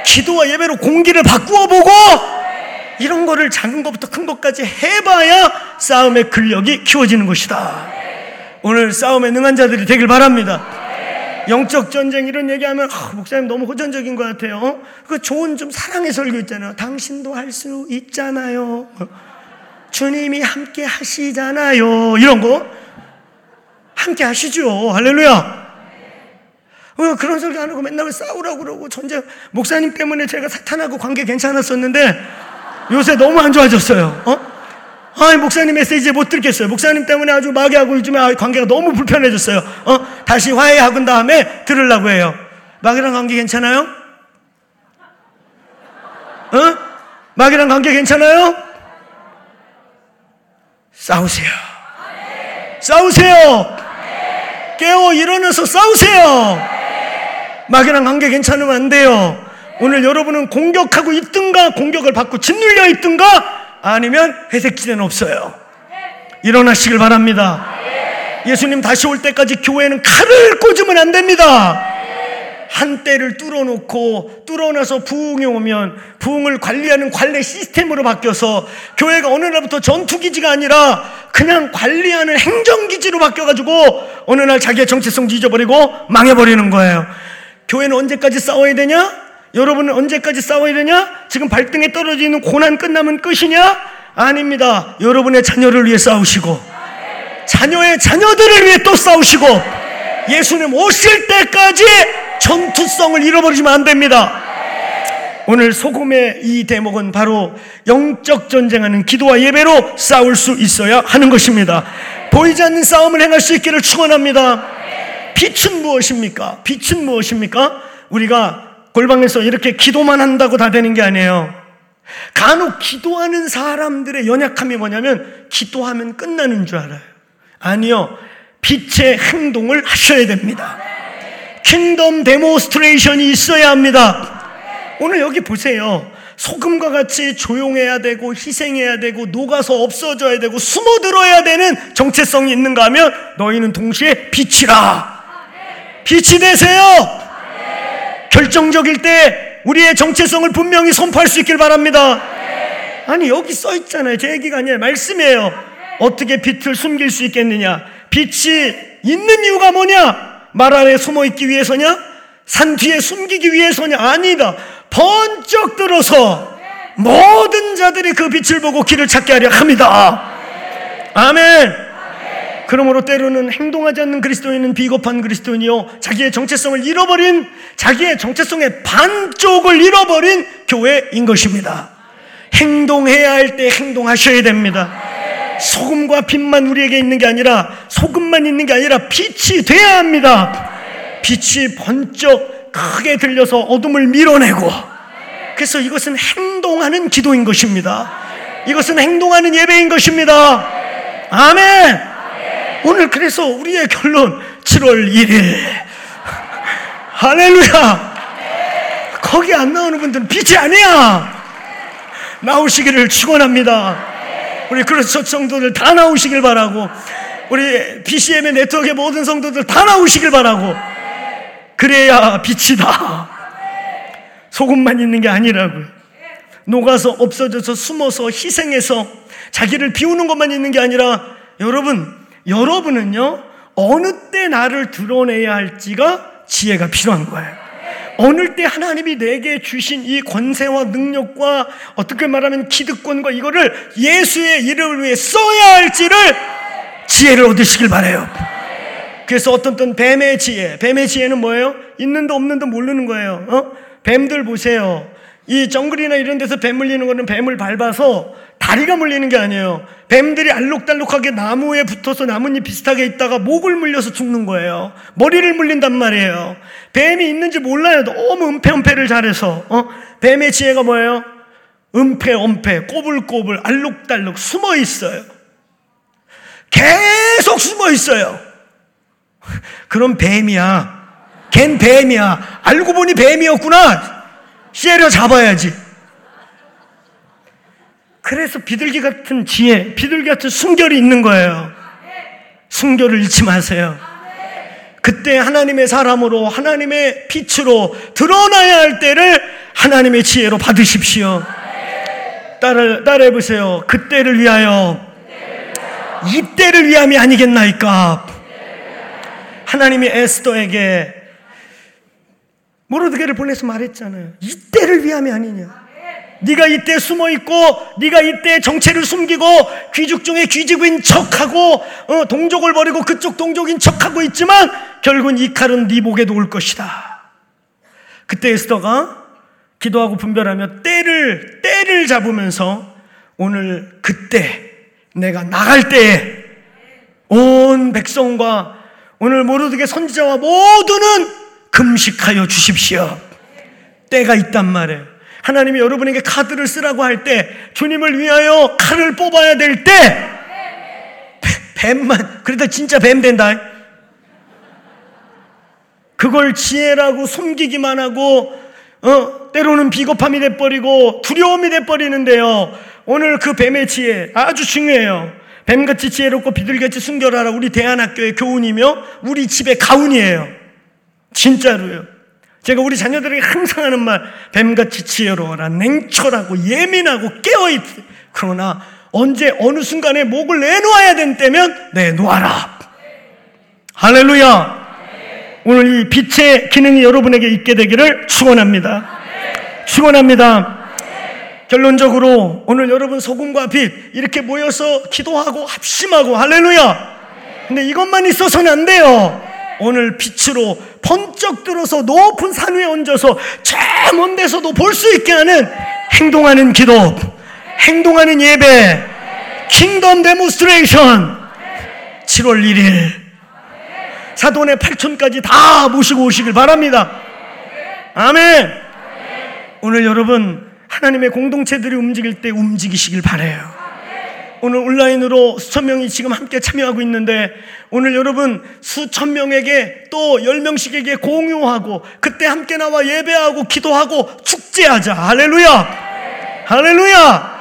기도와 예배로 공기를 바꾸어보고 이런 거를 작은 것부터 큰 것까지 해봐야 싸움의 근력이 키워지는 것이다. 오늘 싸움에 능한 자들이 되길 바랍니다. 영적 전쟁 이런 얘기하면 아, 목사님 너무 호전적인 것 같아요. 어? 그 좋은 좀 사랑의 설교 있잖아요. 당신도 할 수 있잖아요. 주님이 함께 하시잖아요. 이런 거 함께 하시죠. 할렐루야. 어, 그런 소리 안 하고 맨날 싸우라고 그러고 전쟁 목사님 때문에 제가 사탄하고 관계 괜찮았었는데 요새 너무 안 좋아졌어요. 어? 아, 목사님 메시지 못 듣겠어요. 목사님 때문에 아주 마귀하고 요즘에 관계가 너무 불편해졌어요. 어? 다시 화해하고 다음에 들으려고 해요. 마귀랑 관계 괜찮아요? 어? 마귀랑 관계 괜찮아요? 싸우세요. 싸우세요. 깨워 일어나서 싸우세요. 마귀랑 관계 괜찮으면 안 돼요. 오늘 여러분은 공격하고 있든가 공격을 받고 짓눌려 있든가 아니면 회색지대는 없어요. 일어나시길 바랍니다. 예수님 다시 올 때까지 교회는 칼을 꽂으면 안 됩니다. 한 때를 뚫어놓고 뚫어놔서 부흥이 오면 부흥을 관리하는 관례 시스템으로 바뀌어서 교회가 어느 날부터 전투기지가 아니라 그냥 관리하는 행정기지로 바뀌어가지고 어느 날 자기의 정체성 잊어버리고 망해버리는 거예요. 교회는 언제까지 싸워야 되냐? 여러분은 언제까지 싸워야 되냐? 지금 발등에 떨어지는 고난 끝나면 끝이냐? 아닙니다. 여러분의 자녀를 위해 싸우시고, 자녀의 자녀들을 위해 또 싸우시고, 예수님 오실 때까지 전투성을 잃어버리시면 안 됩니다. 오늘 소금의 이 대목은 바로 영적 전쟁하는 기도와 예배로 싸울 수 있어야 하는 것입니다. 보이지 않는 싸움을 행할 수 있기를 축원합니다. 빛은 무엇입니까? 빛은 무엇입니까? 우리가 골방에서 이렇게 기도만 한다고 다 되는 게 아니에요. 간혹 기도하는 사람들의 연약함이 뭐냐면 기도하면 끝나는 줄 알아요. 아니요. 빛의 행동을 하셔야 됩니다. kingdom demonstration이 있어야 합니다. 오늘 여기 보세요. 소금과 같이 조용해야 되고 희생해야 되고 녹아서 없어져야 되고 숨어들어야 되는 정체성이 있는가 하면 너희는 동시에 빛이라. 빛이 되세요. 결정적일 때 우리의 정체성을 분명히 선포할 수 있길 바랍니다. 아니 여기 써 있잖아요. 제 얘기가 아니라 말씀이에요. 어떻게 빛을 숨길 수 있겠느냐? 빛이 있는 이유가 뭐냐? 말 아래 숨어 있기 위해서냐? 산 뒤에 숨기기 위해서냐? 아니다. 번쩍 들어서 모든 자들이 그 빛을 보고 길을 찾게 하려 합니다. 아멘. 그러므로 때로는 행동하지 않는 그리스도인은 비겁한 그리스도인이요. 자기의 정체성을 잃어버린, 자기의 정체성의 반쪽을 잃어버린 교회인 것입니다. 행동해야 할 때 행동하셔야 됩니다. 소금과 빛만 우리에게 있는 게 아니라, 소금만 있는 게 아니라 빛이 돼야 합니다. 빛이 번쩍 크게 들려서 어둠을 밀어내고 그래서 이것은 행동하는 기도인 것입니다. 이것은 행동하는 예배인 것입니다. 아멘. 오늘 그래서 우리의 결론 7월 1일 할렐루야. 거기 안 나오는 분들은 빛이 아니야. 나오시기를 축원합니다. 우리 그래서 성도들 다 나오시길 바라고 우리 BCM의 네트워크의 모든 성도들 다 나오시길 바라고 그래야 빛이다. 소금만 있는 게 아니라고요. 녹아서 없어져서 숨어서 희생해서 자기를 비우는 것만 있는 게 아니라 여러분, 여러분은요, 어느 때 나를 드러내야 할지가 지혜가 필요한 거예요. 어느 때 하나님이 내게 주신 이 권세와 능력과 어떻게 말하면 기득권과 이거를 예수의 이름을 위해 써야 할지를 지혜를 얻으시길 바래요. 그래서 어떤 떤 뱀의 지혜, 뱀의 지혜는 뭐예요? 있는도 없는도 모르는 거예요. 어? 뱀들 보세요. 이 정글이나 이런 데서 뱀 물리는 거는 뱀을 밟아서 다리가 물리는 게 아니에요. 뱀들이 알록달록하게 나무에 붙어서 나뭇잎 비슷하게 있다가 목을 물려서 죽는 거예요. 머리를 물린단 말이에요. 뱀이 있는지 몰라요. 너무 은폐은폐를 잘해서. 어? 뱀의 지혜가 뭐예요? 은폐, 엄폐, 꼬불꼬불, 알록달록 숨어 있어요. 계속 숨어 있어요. 그럼 뱀이야. 걘 뱀이야. 알고 보니 뱀이었구나. 씨려 잡아야지. 그래서 비둘기 같은 지혜, 비둘기 같은 순결이 있는 거예요. 순결을 잃지 마세요. 그때 하나님의 사람으로 하나님의 빛으로 드러나야 할 때를 하나님의 지혜로 받으십시오. 따라, 따라 해 보세요. 그때를 위하여 이때를 위함이 아니겠나이까. 하나님이 에스더에게 모르드게를 보내서 말했잖아요. 이때를 위함이 아니냐. 네가 이때 숨어 있고 네가 이때 정체를 숨기고 귀족 중에 귀족인 척하고 어, 동족을 버리고 그쪽 동족인 척하고 있지만 결국은 이 칼은 네 목에도 올 것이다. 그때 에스더가 기도하고 분별하며 때를 때를 잡으면서 오늘 그때 내가 나갈 때에 온 백성과 오늘 모르드게 선지자와 모두는 금식하여 주십시오. 때가 있단 말이에요. 하나님이 여러분에게 카드를 쓰라고 할 때, 주님을 위하여 칼을 뽑아야 될 때, 뱀만, 그래도 진짜 뱀 된다. 그걸 지혜라고 숨기기만 하고, 어, 때로는 비겁함이 돼버리고, 두려움이 돼버리는데요. 오늘 그 뱀의 지혜 아주 중요해요. 뱀같이 지혜롭고 비둘같이 순결하라 우리 대안학교의 교훈이며 우리 집의 가훈이에요. 진짜로요. 제가 우리 자녀들에게 항상 하는 말, 뱀같이 지혜로워라. 냉철하고 예민하고 깨어있. 그러나 언제 어느 순간에 목을 내놓아야 된 때면 내놓아라. 할렐루야. 오늘 이 빛의 기능이 여러분에게 있게 되기를 축원합니다. 축원합니다. 결론적으로 오늘 여러분 소금과 빛 이렇게 모여서 기도하고 합심하고 할렐루야. 근데 이것만 있어서는 안 돼요. 오늘 빛으로 번쩍 들어서 높은 산 위에 얹어서 저 먼 데서도 볼 수 있게 하는 행동하는 기도, 행동하는 예배, kingdom demonstration 7월 1일 사돈의 8촌까지 다 모시고 오시길 바랍니다. 아멘. 오늘 여러분 하나님의 공동체들이 움직일 때 움직이시길 바래요. 오늘 온라인으로 수천 명이 지금 함께 참여하고 있는데 오늘 여러분 수천 명에게 또 열 명씩에게 공유하고 그때 함께 나와 예배하고 기도하고 축제하자. 할렐루야. 할렐루야.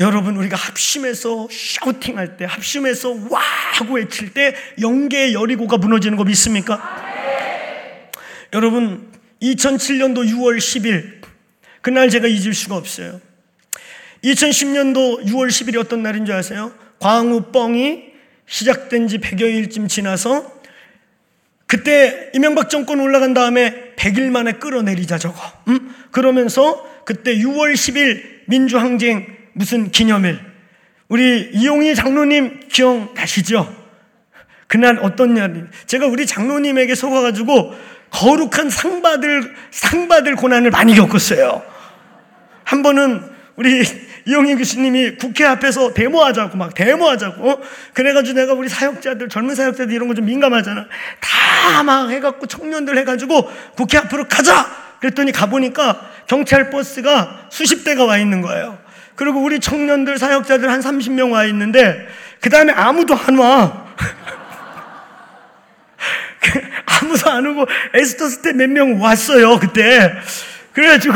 여러분 우리가 합심해서 샤우팅할 때 합심해서 와 하고 외칠 때 영계의 여리고가 무너지는 거 믿습니까? 여러분 2007년도 6월 10일 그날 제가 잊을 수가 없어요. 2010년도 6월 10일이 어떤 날인 줄 아세요? 광우 뻥이 시작된 지 100여일쯤 지나서 그때 이명박 정권 올라간 다음에 100일 만에 끌어내리자 저거. 음? 그러면서 그때 6월 10일 민주항쟁 무슨 기념일. 우리 이용희 장로님 기억나시죠? 그날 어떤 날, 제가 우리 장로님에게 속아가지고 거룩한 상 받을, 상 받을 고난을 많이 겪었어요. 한 번은 우리 이용희 교수님이 국회 앞에서 데모하자고 막 데모하자고 어? 그래가지고 내가 우리 사역자들 젊은 사역자들 이런 거 좀 민감하잖아. 다 막 해갖고 청년들 해가지고 국회 앞으로 가자! 그랬더니 가보니까 경찰 버스가 수십 대가 와 있는 거예요. 그리고 우리 청년들 사역자들 한 30명 와 있는데 그 다음에 아무도 안와. 아무도 안 오고 에스토스 때 몇 명 왔어요 그때. 그래가지고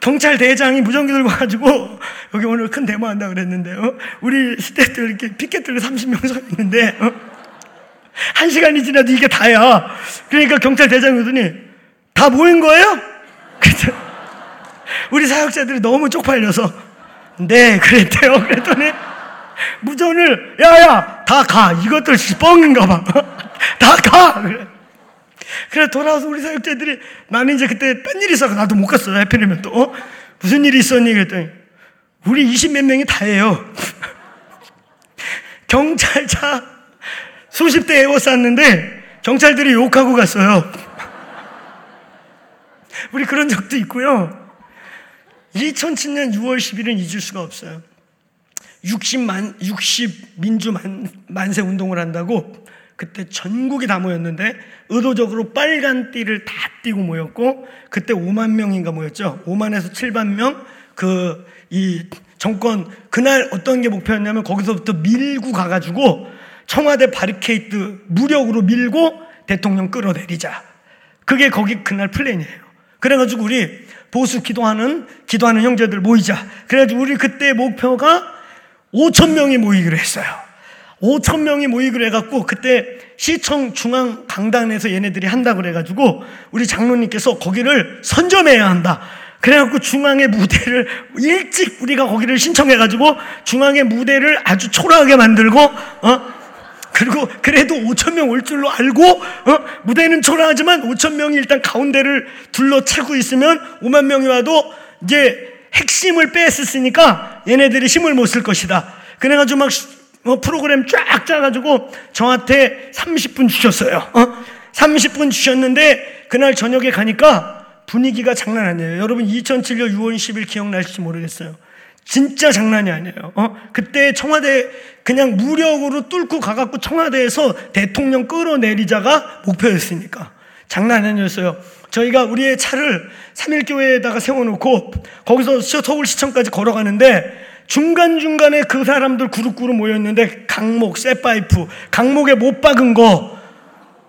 경찰 대장이 무전기 들고 가지고 여기 오늘 큰 데모 한다 그랬는데요. 우리 시대들 이렇게 피켓 들고 30명 서 있는데 어? 한 시간이 지나도 이게 다야. 그러니까 경찰 대장이 오더니 다 모인 거예요? 그랬 우리 사역자들이 너무 쪽팔려서 네 그랬대요. 그랬더니 무전을 야야 다 가. 이것들 뻥인가 봐. 다 가. 그래. 그래 돌아와서 우리 사역자들이 나는 이제 그때 딴 일이 있어서 나도 못 갔어요. 해피리면 또 어? 무슨 일이 있었니? 그랬더니 우리 20 몇 명이 다예요. 경찰차 수십 대 에워쌌는데 경찰들이 욕하고 갔어요. 우리 그런 적도 있고요. 2007년 6월 10일은 잊을 수가 없어요. 60만, 60 민주 만, 만세 운동을 한다고 그때 전국이 다 모였는데 의도적으로 빨간 띠를 다 띠고 모였고 그때 5만 명인가 모였죠. 5만에서 7만 명 그 이 정권 그날 어떤 게 목표였냐면 거기서부터 밀고 가가지고 청와대 바리케이트 무력으로 밀고 대통령 끌어내리자. 그게 거기 그날 플랜이에요. 그래가지고 우리 보수 기도하는 기도하는 형제들 모이자. 그래가지고 우리 그때 목표가 5천 명이 모이기로 했어요. 5천 명이 모이기로 해갖고 그때 시청 중앙 강단에서 얘네들이 한다 그래가지고 우리 장로님께서 거기를 선점해야 한다. 그래갖고 중앙의 무대를 일찍 우리가 거기를 신청해가지고 중앙의 무대를 아주 초라하게 만들고 어 그리고 그래도 5천 명 올 줄로 알고 어? 무대는 초라하지만 5천 명이 일단 가운데를 둘러차고 있으면 5만 명이 와도 이제 핵심을 뺐었으니까 얘네들이 힘을 못 쓸 것이다. 그래가지고 막 어, 프로그램 쫙 짜가지고 저한테 30분 주셨어요. 어? 30분 주셨는데 그날 저녁에 가니까 분위기가 장난 아니에요. 여러분 2007년 6월 10일 기억나실지 모르겠어요. 진짜 장난이 아니에요. 어? 그때 청와대 그냥 무력으로 뚫고 가갖고 청와대에서 대통령 끌어내리자가 목표였으니까 장난 아니었어요. 저희가 우리의 차를 3일교회에다가 세워놓고 거기서 서울시청까지 걸어가는데 중간중간에 그 사람들 그룹그룹 모였는데 강목, 쇠파이프, 강목에 못 박은 거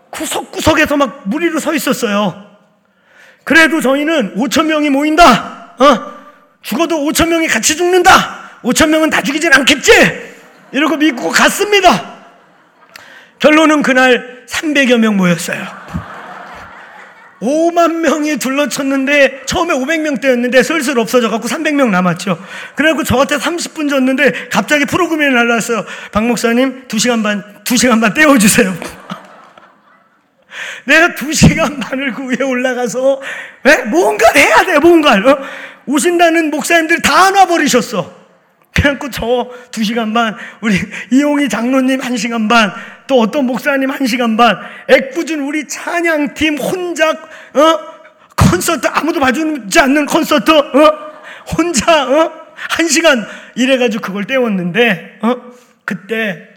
구석구석에서 막 무리로 서 있었어요. 그래도 저희는 5천 명이 모인다. 어? 죽어도 5천 명이 같이 죽는다. 5천 명은 다 죽이진 않겠지. 이러고 믿고 갔습니다. 결론은 그날 300여 명 모였어요. 5만 명이 둘러쳤는데 처음에 500명대였는데 슬슬 없어져 갖고 300명 남았죠. 그래갖고 저한테 30분 줬는데 갑자기 프로그램이 날라왔어요. 박 목사님 2시간 반 2시간 반 떼어 주세요. 내가 두 시간 반을 그 위에 올라가서 왜 뭔가를 해야 돼 뭔가를 어? 오신다는 목사님들이 다 놔버리셨어. 그래갖고 저 두 시간 반, 우리 이용희 장로님 한 시간 반, 또 어떤 목사님 한 시간 반, 애꿎은 우리 찬양팀 혼자, 어? 콘서트, 아무도 봐주지 않는 콘서트, 어? 혼자, 어? 한 시간 이래가지고 그걸 때웠는데, 어? 그때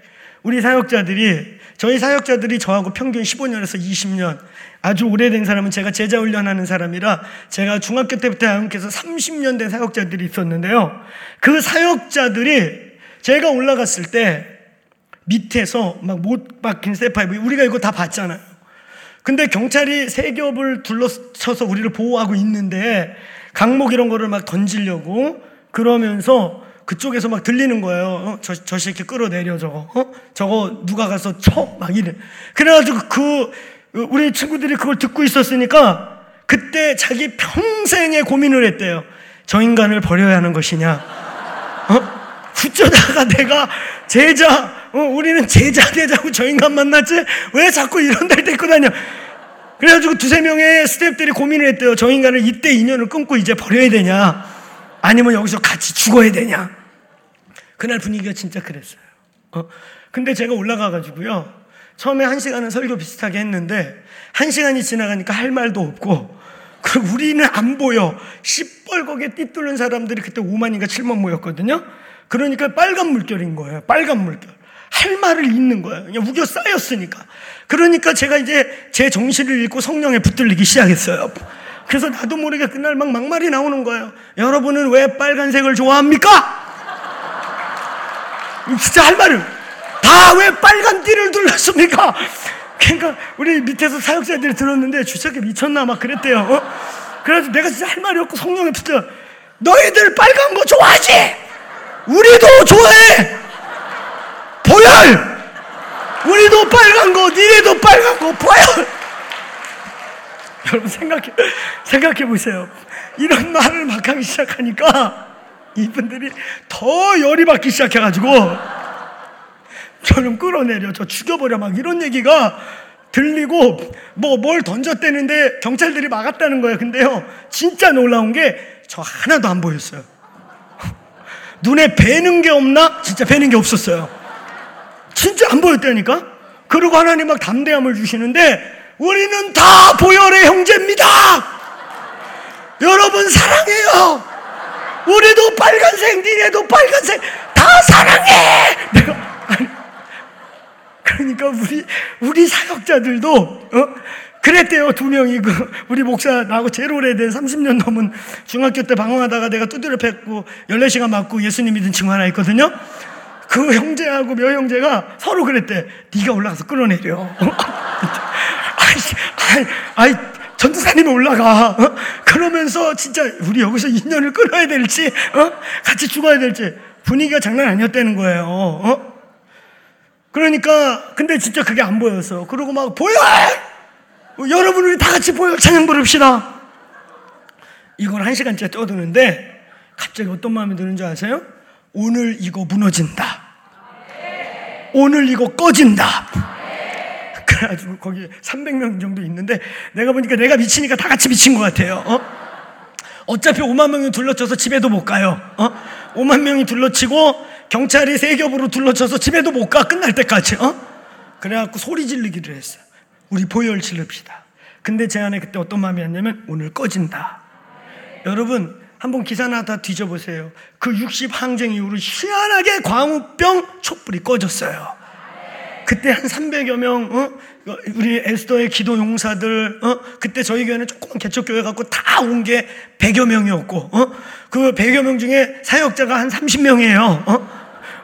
우리 사역자들이, 저희 사역자들이 저하고 평균 15년에서 20년, 아주 오래된 사람은 제가 제자 훈련하는 사람이라 제가 중학교 때부터 함께해서 30년 된 사역자들이 있었는데요. 그 사역자들이 제가 올라갔을 때 밑에서 막 못 박힌 세파이브 우리가 이거 다 봤잖아요. 근데 경찰이 세 겹을 둘러쳐서 우리를 보호하고 있는데 강목 이런 거를 막 던지려고 그러면서 그쪽에서 막 들리는 거예요. 어? 저, 저 새끼 끌어내려 저거. 어? 저거 누가 가서 쳐? 막 이래. 그래가지고 그 우리 친구들이 그걸 듣고 있었으니까 그때 자기 평생의 고민을 했대요. 저 인간을 버려야 하는 것이냐? 어? 붙여다가 내가 제자, 어, 우리는 제자 되자고 저 인간 만났지? 왜 자꾸 이런 데 데리고 다녀? 그래가지고 두세 명의 스탭들이 고민을 했대요. 저 인간을 이때 인연을 끊고 이제 버려야 되냐? 아니면 여기서 같이 죽어야 되냐? 그날 분위기가 진짜 그랬어요. 어? 근데 제가 올라가가지고요. 처음에 한 시간은 설교 비슷하게 했는데 한 시간이 지나가니까 할 말도 없고 그리고 우리는 안 보여. 시뻘겋게 띠뚫는 사람들이 그때 5만인가 7만 모였거든요. 그러니까 빨간 물결인 거예요. 빨간 물결. 할 말을 잊는 거예요. 그냥 우겨 쌓였으니까. 그러니까 제가 이제 제 정신을 잃고 성령에 붙들리기 시작했어요. 그래서 나도 모르게 그날 막 막말이 나오는 거예요. 여러분은 왜 빨간색을 좋아합니까? 진짜 할 말을 다왜 빨간 띠를 둘렀습니까? 그러니까 우리 밑에서 사역자들이 들었는데 주석이 미쳤나 막 그랬대요. 어? 그래서 내가 진짜 할 말이 없고 성령에 붙어. 너희들 빨간 거 좋아하지? 우리도 좋아해. 보혈. 우리도 빨간 거, 니네도 빨간 거, 보혈. 여러분 생각해 생각해 보세요. 이런 말을 막 하기 시작하니까 이분들이 더 열이 받기 시작해가지고. 저 좀 끌어내려, 저 죽여버려, 막 이런 얘기가 들리고 뭐 뭘 던졌대는데 경찰들이 막았다는 거예요. 근데요, 진짜 놀라운 게 저 하나도 안 보였어요. 눈에 뵈는 게 없나? 진짜 뵈는 게 없었어요. 진짜 안 보였다니까? 그리고 하나님 막 담대함을 주시는데 우리는 다 보혈의 형제입니다. 여러분 사랑해요. 우리도 빨간색, 니네도 빨간색 다 사랑해. 내가 그러니까 우리 우리 사역자들도 어? 그랬대요 두 명이 그 우리 목사 나하고 제일 오래된 30년 넘은 중학교 때 방황하다가 내가 두드려 팼고 14시간 맞고 예수님 믿은 친구 하나 있거든요 그 형제하고 몇 형제가 서로 그랬대 네가 올라가서 끌어내려 아이, 아이, 전도사님이 올라가 어? 그러면서 진짜 우리 여기서 인연을 끊어야 될지 어? 같이 죽어야 될지 분위기가 장난 아니었다는 거예요 어? 그러니까 근데 진짜 그게 안 보였어. 그러고 막 보여. 여러분 우리 다 같이 보여 찬양 부릅시다. 이걸 한 시간째 떠드는데 갑자기 어떤 마음이 드는 줄 아세요? 오늘 이거 무너진다. 오늘 이거 꺼진다. 그래가지고 거기 300명 정도 있는데 내가 보니까 내가 미치니까 다 같이 미친 것 같아요. 어? 어차피 5만 명이 둘러쳐서 집에도 못 가요. 어? 5만 명이 둘러치고 경찰이 세 겹으로 둘러쳐서 집에도 못 가. 끝날 때까지 어? 그래갖고 소리 지르기를 했어요. 우리 보혈 지릅시다. 근데 제 안에 그때 어떤 마음이었냐면 오늘 꺼진다. 여러분 한번 기사나 다 뒤져보세요. 그 60 항쟁 이후로 희한하게 광우병 촛불이 꺼졌어요. 그때 한 300여 명, 어? 우리 에스더의 기도 용사들, 어? 그때 저희 교회는 조그만 개척교회 갖고 다 온 게 100여 명이었고, 어? 그 100여 명 중에 사역자가 한 30명이에요, 어?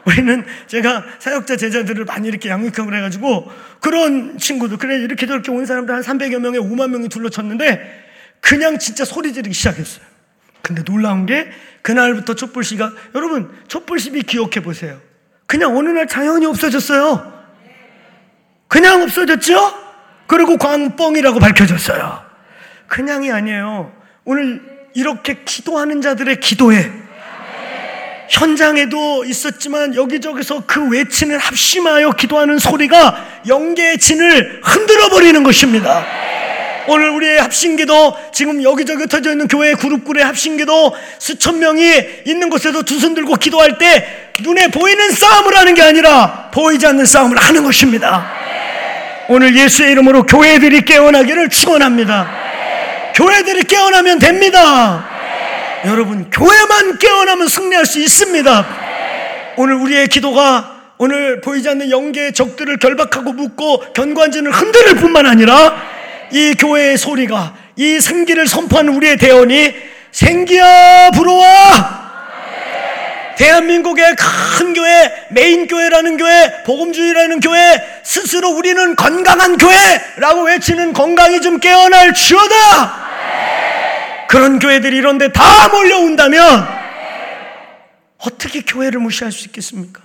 우리는 제가 사역자 제자들을 많이 이렇게 양육하고 그래가지고 그런 친구들, 그래 이렇게 저렇게 온 사람들 한 300여 명에 5만 명이 둘러쳤는데 그냥 진짜 소리 지르기 시작했어요. 근데 놀라운 게 그날부터 촛불 시가 여러분 촛불 시비 기억해 보세요. 그냥 어느 날 자연히 없어졌어요. 그냥 없어졌죠? 그리고 광뻥이라고 밝혀졌어요. 그냥이 아니에요. 오늘 이렇게 기도하는 자들의 기도에 현장에도 있었지만 여기저기서 그 외치는 합심하여 기도하는 소리가 영계의 진을 흔들어 버리는 것입니다. 오늘 우리의 합심기도 지금 여기저기 흩어져 있는 교회 그룹굴의 합심기도 수천 명이 있는 곳에서 두 손 들고 기도할 때 눈에 보이는 싸움을 하는 게 아니라 보이지 않는 싸움을 하는 것입니다. 오늘 예수의 이름으로 교회들이 깨어나기를 축원합니다. 교회들이 깨어나면 됩니다. 여러분 교회만 깨어나면 승리할 수 있습니다. 오늘 우리의 기도가 오늘 보이지 않는 영계의 적들을 결박하고 묶고 견관진을 흔들 뿐만 아니라 이 교회의 소리가 이 생기를 선포하는 우리의 대원이 생기야 불어와 대한민국의 큰 교회, 메인 교회라는 교회, 복음주의라는 교회, 스스로 우리는 건강한 교회라고 외치는 건강이 좀 깨어날 주어다! 그런 교회들이 이런데 다 몰려온다면 어떻게 교회를 무시할 수 있겠습니까?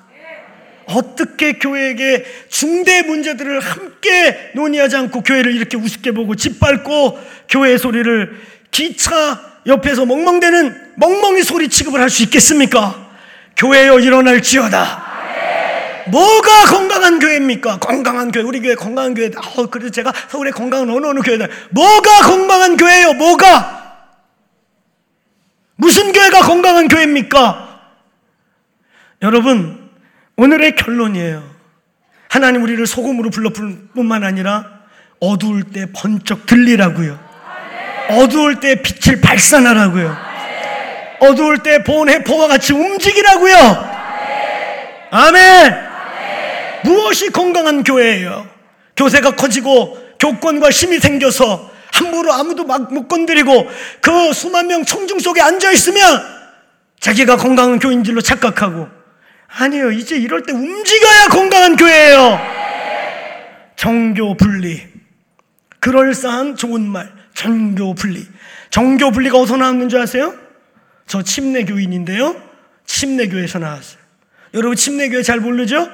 어떻게 교회에게 중대 문제들을 함께 논의하지 않고 교회를 이렇게 우습게 보고 짓밟고 교회의 소리를 기차 옆에서 멍멍대는 멍멍이 소리 취급을 할 수 있겠습니까? 교회여 일어날지어다. 뭐가 건강한 교회입니까? 건강한 교회, 우리 교회 건강한 교회. 어, 그래서 제가 서울에 건강한 어느 어느 교회다. 뭐가 건강한 교회예요? 뭐가? 무슨 교회가 건강한 교회입니까? 여러분, 오늘의 결론이에요. 하나님 우리를 소금으로 불러 뿐만 아니라 어두울 때 번쩍 들리라고요. 어두울 때 빛을 발산하라고요. 어두울 때 보온해포와 같이 움직이라고요. 아멘. 무엇이 건강한 교회예요? 교세가 커지고 교권과 힘이 생겨서 함부로 아무도 막 못 건드리고 그 수만 명 청중 속에 앉아 있으면 자기가 건강한 교인 줄로 착각하고 아니에요. 이제 이럴 때 움직여야 건강한 교회예요. 정교 분리. 그럴싸한 좋은 말. 정교 분리. 정교 분리가 어디서 나왔는 줄 아세요? 저 침례 교인인데요. 침례 교회에서 나왔어요. 여러분 침례 교회 잘 모르죠?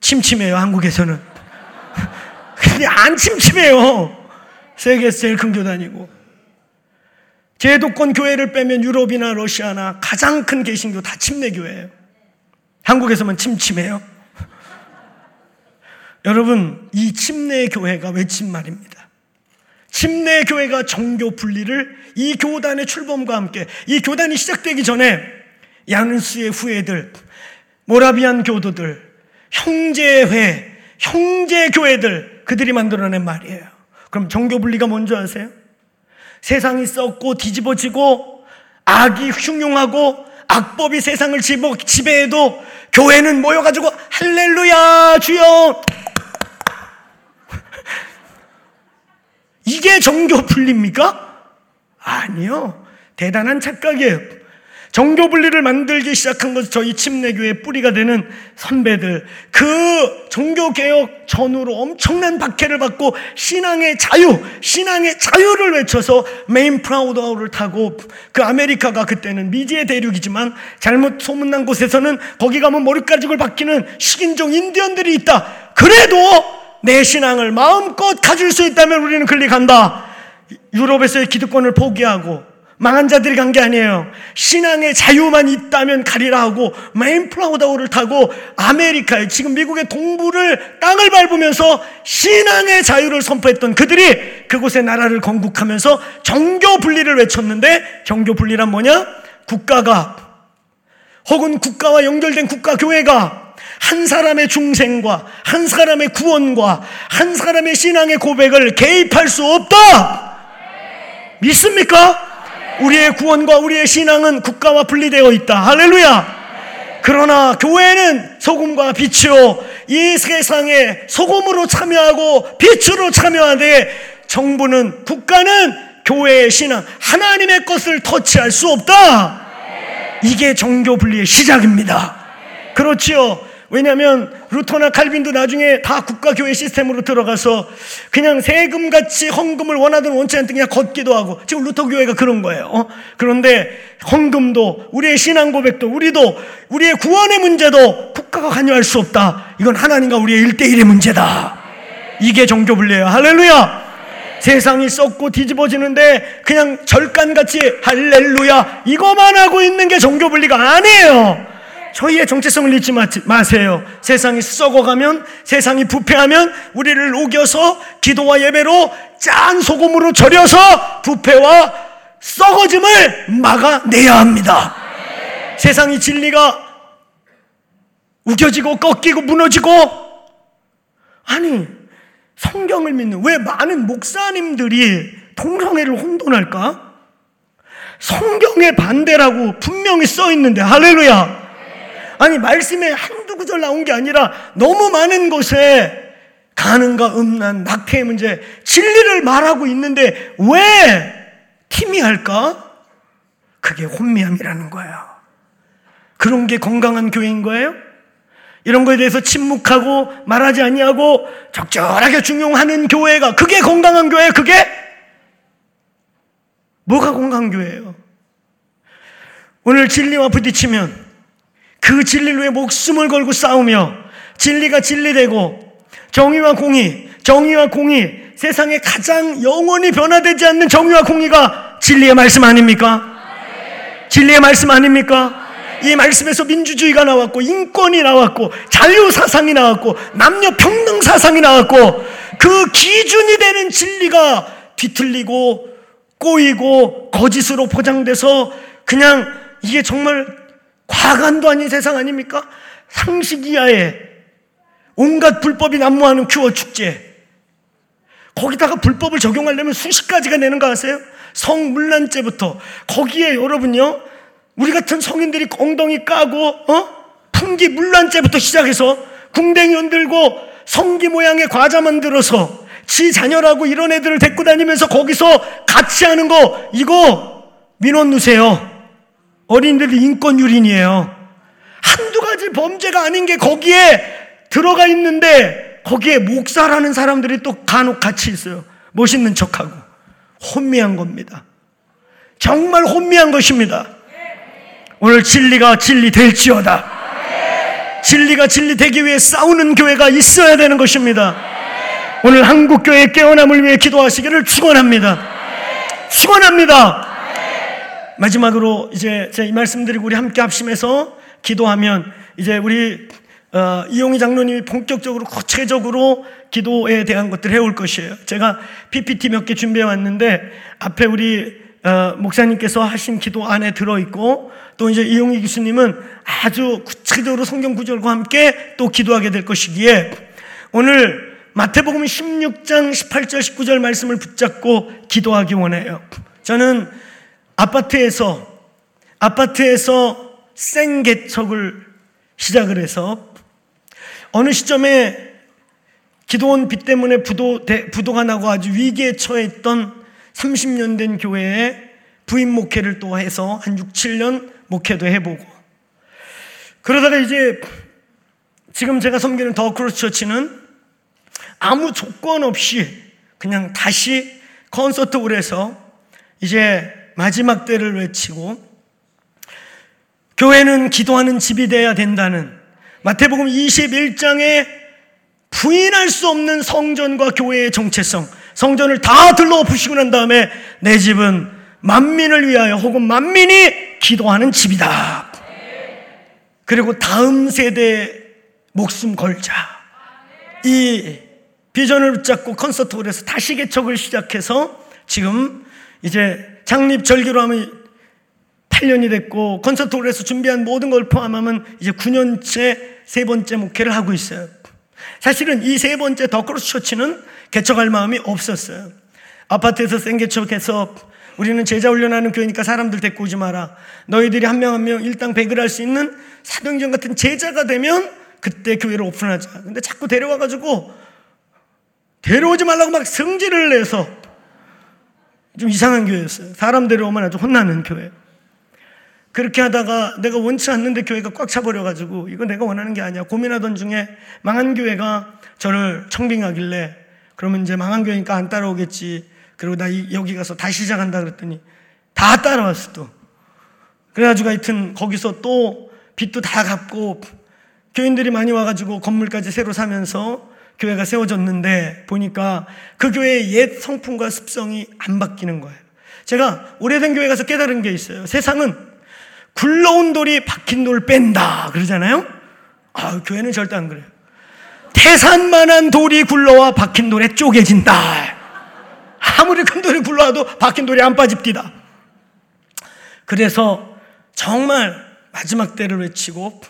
침침해요. 한국에서는. 그냥 안 침침해요. 세계에서 제일 큰 교단이고 제도권 교회를 빼면 유럽이나 러시아나 가장 큰 개신교 다 침례 교회예요. 한국에서만 침침해요. 여러분 이 침례 교회가 외친 말입니다. 침례 교회가 정교 분리를 이 교단의 출범과 함께 이 교단이 시작되기 전에 야누스의 후예들, 모라비안 교도들, 형제회, 형제 교회들 그들이 만들어낸 말이에요. 그럼 정교 분리가 뭔지 아세요? 세상이 썩고 뒤집어지고 악이 흉용하고 악법이 세상을 지배해도 교회는 모여가지고 할렐루야 주여 이게 정교 분리입니까? 아니요. 대단한 착각이에요. 정교 분리를 만들기 시작한 것은 저희 침례교회 뿌리가 되는 선배들. 그 종교 개혁 전후로 엄청난 박해를 받고 신앙의 자유, 신앙의 자유를 외쳐서 메이플라워호를 타고 그 아메리카가 그때는 미지의 대륙이지만 잘못 소문난 곳에서는 거기 가면 머리가죽을 벗기는 식인종 인디언들이 있다. 그래도 내 신앙을 마음껏 가질 수 있다면 우리는 클릭한다. 유럽에서의 기득권을 포기하고 망한 자들이 간 게 아니에요. 신앙의 자유만 있다면 가리라 하고 메이플라워를 타고 아메리카에 지금 미국의 동부를 땅을 밟으면서 신앙의 자유를 선포했던 그들이 그곳의 나라를 건국하면서 정교 분리를 외쳤는데 정교 분리란 뭐냐? 국가가 혹은 국가와 연결된 국가 교회가 한 사람의 중생과 한 사람의 구원과 한 사람의 신앙의 고백을 개입할 수 없다. 믿습니까? 우리의 구원과 우리의 신앙은 국가와 분리되어 있다. 할렐루야! 그러나 교회는 소금과 빛이요. 이 세상에 소금으로 참여하고 빛으로 참여하되 정부는 국가는 교회의 신앙, 하나님의 것을 터치할 수 없다. 이게 정교 분리의 시작입니다. 그렇지요. 왜냐하면 루터나 칼빈도 나중에 다 국가교회 시스템으로 들어가서 그냥 세금같이 헌금을 원하든 원치 않든 그냥 걷기도 하고 지금 루터 교회가 그런 거예요. 어? 그런데 헌금도 우리의 신앙 고백도 우리도 우리의 구원의 문제도 국가가 관여할 수 없다. 이건 하나님과 우리의 일대일의 문제다. 이게 종교 분리예요. 할렐루야. 세상이 썩고 뒤집어지는데 그냥 절간같이 할렐루야 이거만 하고 있는 게 종교 분리가 아니에요. 저희의 정체성을 잊지 마세요. 세상이 썩어가면, 세상이 부패하면 우리를 녹여서 기도와 예배로 짠 소금으로 절여서 부패와 썩어짐을 막아내야 합니다. 세상이 진리가 우겨지고 꺾이고 무너지고 아니 성경을 믿는 왜 많은 목사님들이 동성애를 혼돈할까? 성경의 반대라고 분명히 써 있는데 할렐루야. 아니 말씀에 한두 구절 나온 게 아니라 너무 많은 곳에 가능과 음란, 낙태의 문제, 진리를 말하고 있는데 왜 팀이 할까? 그게 혼미함이라는 거예요. 그런 게 건강한 교회인 거예요? 이런 거에 대해서 침묵하고 말하지 아니하고 적절하게 중용하는 교회가 그게 건강한 교회 그게 뭐가 건강한 교회예요? 오늘 진리와 부딪히면 그 진리를 위해 목숨을 걸고 싸우며 진리가 진리되고 정의와 공의, 정의와 공의, 세상에 가장 영원히 변화되지 않는 정의와 공의가 진리의 말씀 아닙니까? 진리의 말씀 아닙니까? 이 말씀에서 민주주의가 나왔고 인권이 나왔고 자유 사상이 나왔고 남녀 평등 사상이 나왔고 그 기준이 되는 진리가 뒤틀리고 꼬이고 거짓으로 포장돼서 그냥 이게 정말 과간도 아닌 세상 아닙니까? 상식 이하에 온갖 불법이 난무하는 큐어 축제. 거기다가 불법을 적용하려면 수십 가지가 되는 거 아세요? 성물란죄부터 거기에 여러분요 우리 같은 성인들이 엉덩이 까고 어? 풍기 물란죄부터 시작해서 궁뎅이 흔들고 성기 모양의 과자 만들어서 지 자녀라고 이런 애들을 데리고 다니면서 거기서 같이 하는 거 이거 민원 누세요. 어린이들 인권 유린이에요. 한두 가지 범죄가 아닌 게 거기에 들어가 있는데 거기에 목사라는 사람들이 또 간혹 같이 있어요. 멋있는 척하고 혼미한 겁니다. 정말 혼미한 것입니다. 오늘 진리가 진리 될지어다. 진리가 진리 되기 위해 싸우는 교회가 있어야 되는 것입니다. 오늘 한국 교회 깨어남을 위해 기도하시기를 축원합니다. 축원합니다. 마지막으로 이제 이 말씀드리고 우리 함께 합심해서 기도하면 이제 우리 어, 이용희 장로님이 본격적으로 구체적으로 기도에 대한 것들을 해올 것이에요. 제가 PPT 몇 개 준비해 왔는데 앞에 우리 어, 목사님께서 하신 기도 안에 들어 있고 또 이제 이용희 교수님은 아주 구체적으로 성경 구절과 함께 또 기도하게 될 것이기에 오늘 마태복음 16장 18절 19절 말씀을 붙잡고 기도하기 원해요. 저는 아파트에서 아파트에서 생 개척을 시작을 해서 어느 시점에 기도원 빚 때문에 부도, 부도가 나고 아주 위기에 처했던 30년 된 교회에 부인 목회를 또 해서 한 6, 7년 목회도 해보고. 그러다가 이제 지금 제가 섬기는 더 크로스 처치는 아무 조건 없이 그냥 다시 콘서트홀에서 이제 마지막 때를 외치고 교회는 기도하는 집이 돼야 된다는 마태복음 21장에 부인할 수 없는 성전과 교회의 정체성 성전을 다 들러엎으시고 난 다음에 내 집은 만민을 위하여 혹은 만민이 기도하는 집이다. 그리고 다음 세대 목숨 걸자. 이 비전을 붙잡고 콘서트홀에서 다시 개척을 시작해서 지금 이제 창립 절기로 하면 8년이 됐고 콘서트홀에서 준비한 모든 걸 포함하면 이제 9년째 세 번째 목회를 하고 있어요. 사실은 이 세 번째 더크로스 처치는 개척할 마음이 없었어요. 아파트에서 생개척해서 우리는 제자 훈련하는 교회니까 사람들 데리고 오지 마라. 너희들이 한 명 한명 일당 백을 할 수 있는 사도행전 같은 제자가 되면 그때 교회를 오픈하자. 근데 자꾸 데려와가지고 데려오지 말라고 막 성질을 내서 좀 이상한 교회였어요. 사람 데려오면 아주 혼나는 교회. 그렇게 하다가 내가 원치 않는데 교회가 꽉 차버려가지고 이거 내가 원하는 게 아니야. 고민하던 중에 망한 교회가 저를 청빙하길래 그러면 이제 망한 교회니까 안 따라오겠지. 그리고 나 여기 가서 다시 시작한다 그랬더니 다 따라왔어 또. 그래가지고 하여튼 거기서 또 빚도 다 갚고 교인들이 많이 와가지고 건물까지 새로 사면서 교회가 세워졌는데 보니까 그 교회의 옛 성품과 습성이 안 바뀌는 거예요. 제가 오래된 교회 가서 깨달은 게 있어요. 세상은 굴러온 돌이 박힌 돌 뺀다 그러잖아요. 아, 교회는 절대 안 그래요. 태산만한 돌이 굴러와 박힌 돌에 쪼개진다. 아무리 큰 돌이 굴러와도 박힌 돌이 안 빠집디다. 그래서 정말 마지막 때를 외치고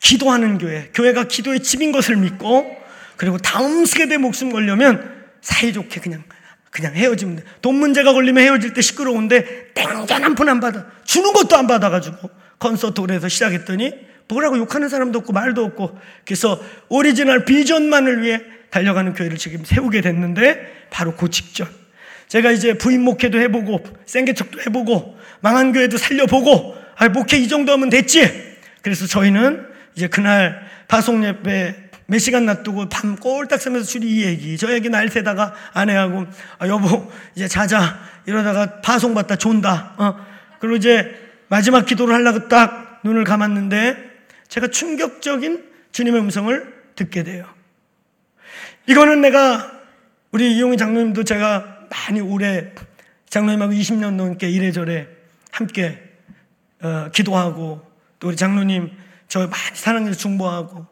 기도하는 교회, 교회가 기도의 집인 것을 믿고 그리고 다음 세대 목숨 걸려면 사이좋게 그냥 그냥 헤어지면 돼. 돈 문제가 걸리면 헤어질 때 시끄러운데 땡전 한 푼 안 받아. 주는 것도 안 받아가지고 콘서트 홀에서 시작했더니 뭐라고 욕하는 사람도 없고 말도 없고 그래서 오리지널 비전만을 위해 달려가는 교회를 지금 세우게 됐는데 바로 그 직전 제가 이제 부임 목회도 해보고 생개척도 해보고 망한 교회도 살려보고 아 목회 이 정도 하면 됐지 그래서 저희는 이제 그날 파송 예배 몇 시간 놔두고 밤 꼴딱 새면서 줄이 이 얘기 저 얘기 날 새다가 아내하고 아 여보 이제 자자. 이러다가 파송 받다 존다. 어? 그리고 이제 마지막 기도를 하려고 딱 눈을 감았는데 제가 충격적인 주님의 음성을 듣게 돼요. 이거는 내가 우리 이용희 장로님도 제가 많이 오래 장로님하고 20년 넘게 이래저래 함께 어, 기도하고 또 우리 장로님 저 많이 사랑해서 중보하고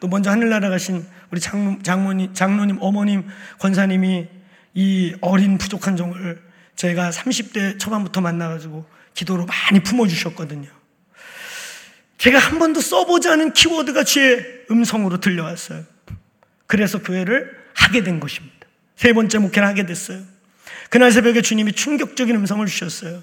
또 먼저 하늘나라 가신 우리 장로, 장모님, 장로님 어머님 권사님이 이 어린 부족한 종을 저희가 30대 초반부터 만나가지고 기도로 많이 품어주셨거든요. 제가 한 번도 써보지 않은 키워드가 주의 음성으로 들려왔어요. 그래서 교회를 하게 된 것입니다. 세 번째 목회를 하게 됐어요. 그날 새벽에 주님이 충격적인 음성을 주셨어요.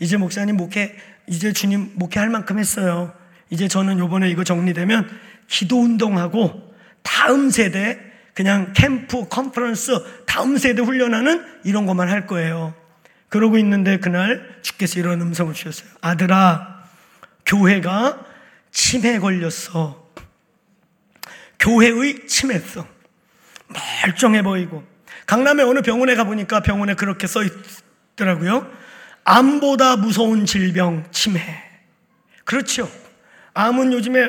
이제 목사님 목회, 이제 주님 목회할 만큼 했어요. 이제 저는 요번에 이거 정리되면 기도 운동하고 다음 세대 그냥 캠프, 컨퍼런스, 다음 세대 훈련하는 이런 것만 할 거예요. 그러고 있는데 그날 주께서 이런 음성을 주셨어요. 아들아, 교회가 침해 걸렸어. 교회의 침해성. 멀쩡해 보이고. 강남의 어느 병원에 가보니까 병원에 그렇게 써 있더라고요. 암보다 무서운 질병, 침해. 그렇죠. 암은 요즘에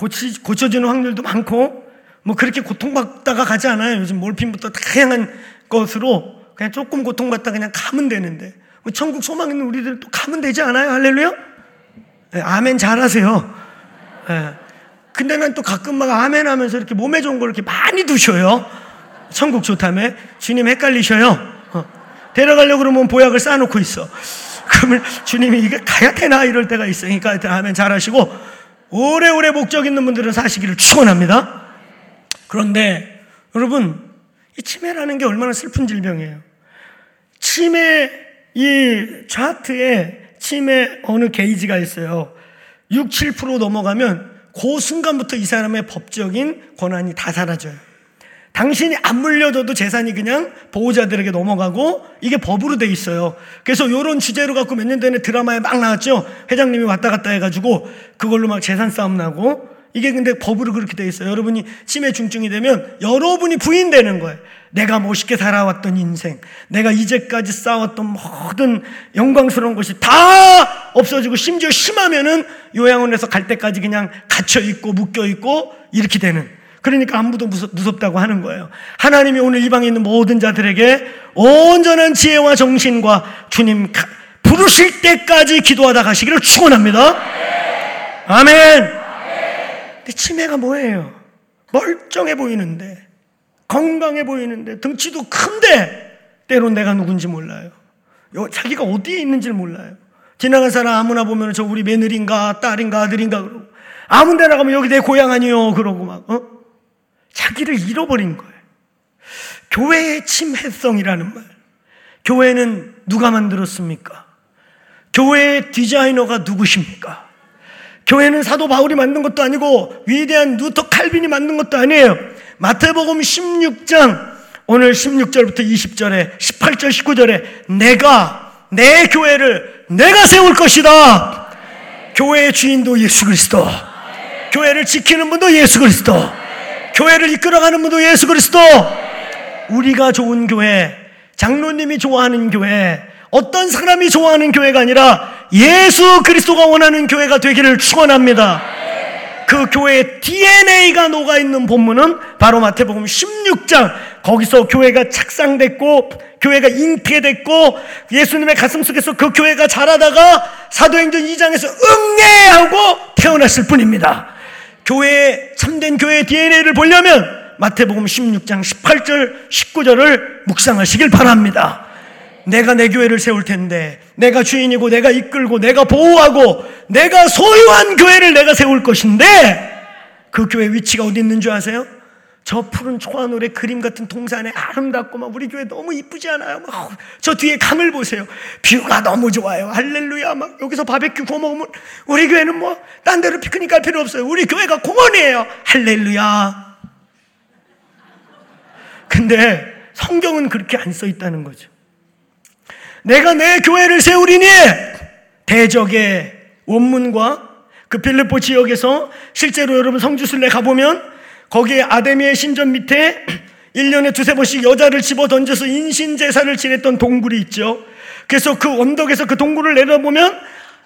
고치, 고쳐지는 확률도 많고, 뭐 그렇게 고통받다가 가지 않아요. 요즘 몰핀부터 다양한 것으로 그냥 조금 고통받다 그냥 가면 되는데. 뭐 천국 소망 있는 우리들 또 가면 되지 않아요? 할렐루야? 네, 아멘 잘하세요. 네. 근데 난 또 가끔 막 아멘 하면서 이렇게 몸에 좋은 걸 이렇게 많이 두셔요. 천국 좋다며. 주님 헷갈리셔요. 어. 데려가려고 그러면 보약을 쌓아놓고 있어. 그러면 주님이 이게 가야 되나 이럴 때가 있으니까 아멘 잘하시고 오래오래 목적 있는 분들은 사시기를 축원합니다. 그런데 여러분 이 치매라는 게 얼마나 슬픈 질병이에요. 치매 이 차트에 치매 어느 게이지가 있어요. 6, 7% 넘어가면 그 순간부터 이 사람의 법적인 권한이 다 사라져요. 당신이 안 물려줘도 재산이 그냥 보호자들에게 넘어가고 이게 법으로 돼 있어요. 그래서 이런 주제로 갖고 몇 년 전에 드라마에 막 나왔죠. 회장님이 왔다 갔다 해가지고 그걸로 막 재산 싸움 나고 이게 근데 법으로 그렇게 돼 있어요. 여러분이 치매 중증이 되면 여러분이 부인되는 거예요. 내가 멋있게 살아왔던 인생, 내가 이제까지 쌓았던 모든 영광스러운 것이 다 없어지고 심지어 심하면은 요양원에서 갈 때까지 그냥 갇혀 있고 묶여 있고 이렇게 되는. 그러니까 아무도 무섭, 다고 하는 거예요. 하나님이 오늘 이 방에 있는 모든 자들에게 온전한 지혜와 정신과 주님 부르실 때까지 기도하다 가시기를 축원합니다. 아멘. 근데 치매가 뭐예요? 멀쩡해 보이는데, 건강해 보이는데, 등치도 큰데, 때론 내가 누군지 몰라요. 자기가 어디에 있는지를 몰라요. 지나간 사람 아무나 보면 저 우리 며느리인가, 딸인가, 아들인가, 그러고. 아무 데나 가면 여기 내 고향 아니요, 그러고 막, 어? 자기를 잃어버린 거예요. 교회의 침해성이라는 말. 교회는 누가 만들었습니까? 교회의 디자이너가 누구십니까? 교회는 사도 바울이 만든 것도 아니고 위대한 누터 칼빈이 만든 것도 아니에요. 마태복음 16장 오늘 16절부터 20절에 18절 19절에 내가 내 교회를 내가 세울 것이다. 교회의 주인도 예수 그리스도. 교회를 지키는 분도 예수 그리스도. 교회를 이끌어가는 분도 예수 그리스도. 우리가 좋은 교회, 장로님이 좋아하는 교회, 어떤 사람이 좋아하는 교회가 아니라 예수 그리스도가 원하는 교회가 되기를 축원합니다. 그 교회의 DNA가 녹아 있는 본문은 바로 마태복음 16장 거기서 교회가 착상됐고 교회가 잉태됐고 예수님의 가슴 속에서 그 교회가 자라다가 사도행전 2장에서 응애하고 태어났을 뿐입니다. 교회의 참된 교회의 DNA를 보려면 마태복음 16장 18절 19절을 묵상하시길 바랍니다. 내가 내 교회를 세울 텐데 내가 주인이고 내가 이끌고 내가 보호하고 내가 소유한 교회를 내가 세울 것인데 그 교회 위치가 어디 있는 줄 아세요? 저 푸른 초하늘의 그림 같은 동산에 아름답고 막 우리 교회 너무 이쁘지 않아요? 막 저 뒤에 강을 보세요. 뷰가 너무 좋아요. 할렐루야. 막 여기서 바베큐 구워 먹으면 우리 교회는 뭐 딴 데로 피크닉 갈 필요 없어요. 우리 교회가 공원이에요. 할렐루야. 근데 성경은 그렇게 안 써 있다는 거죠. 내가 내 교회를 세우리니 대적의 원문과 그 필리포 지역에서 실제로 여러분 성주순례 가보면 거기에 아데미의 신전 밑에 1년에 두세 번씩 여자를 집어 던져서 인신제사를 지냈던 동굴이 있죠. 그래서 그 언덕에서 그 동굴을 내려보면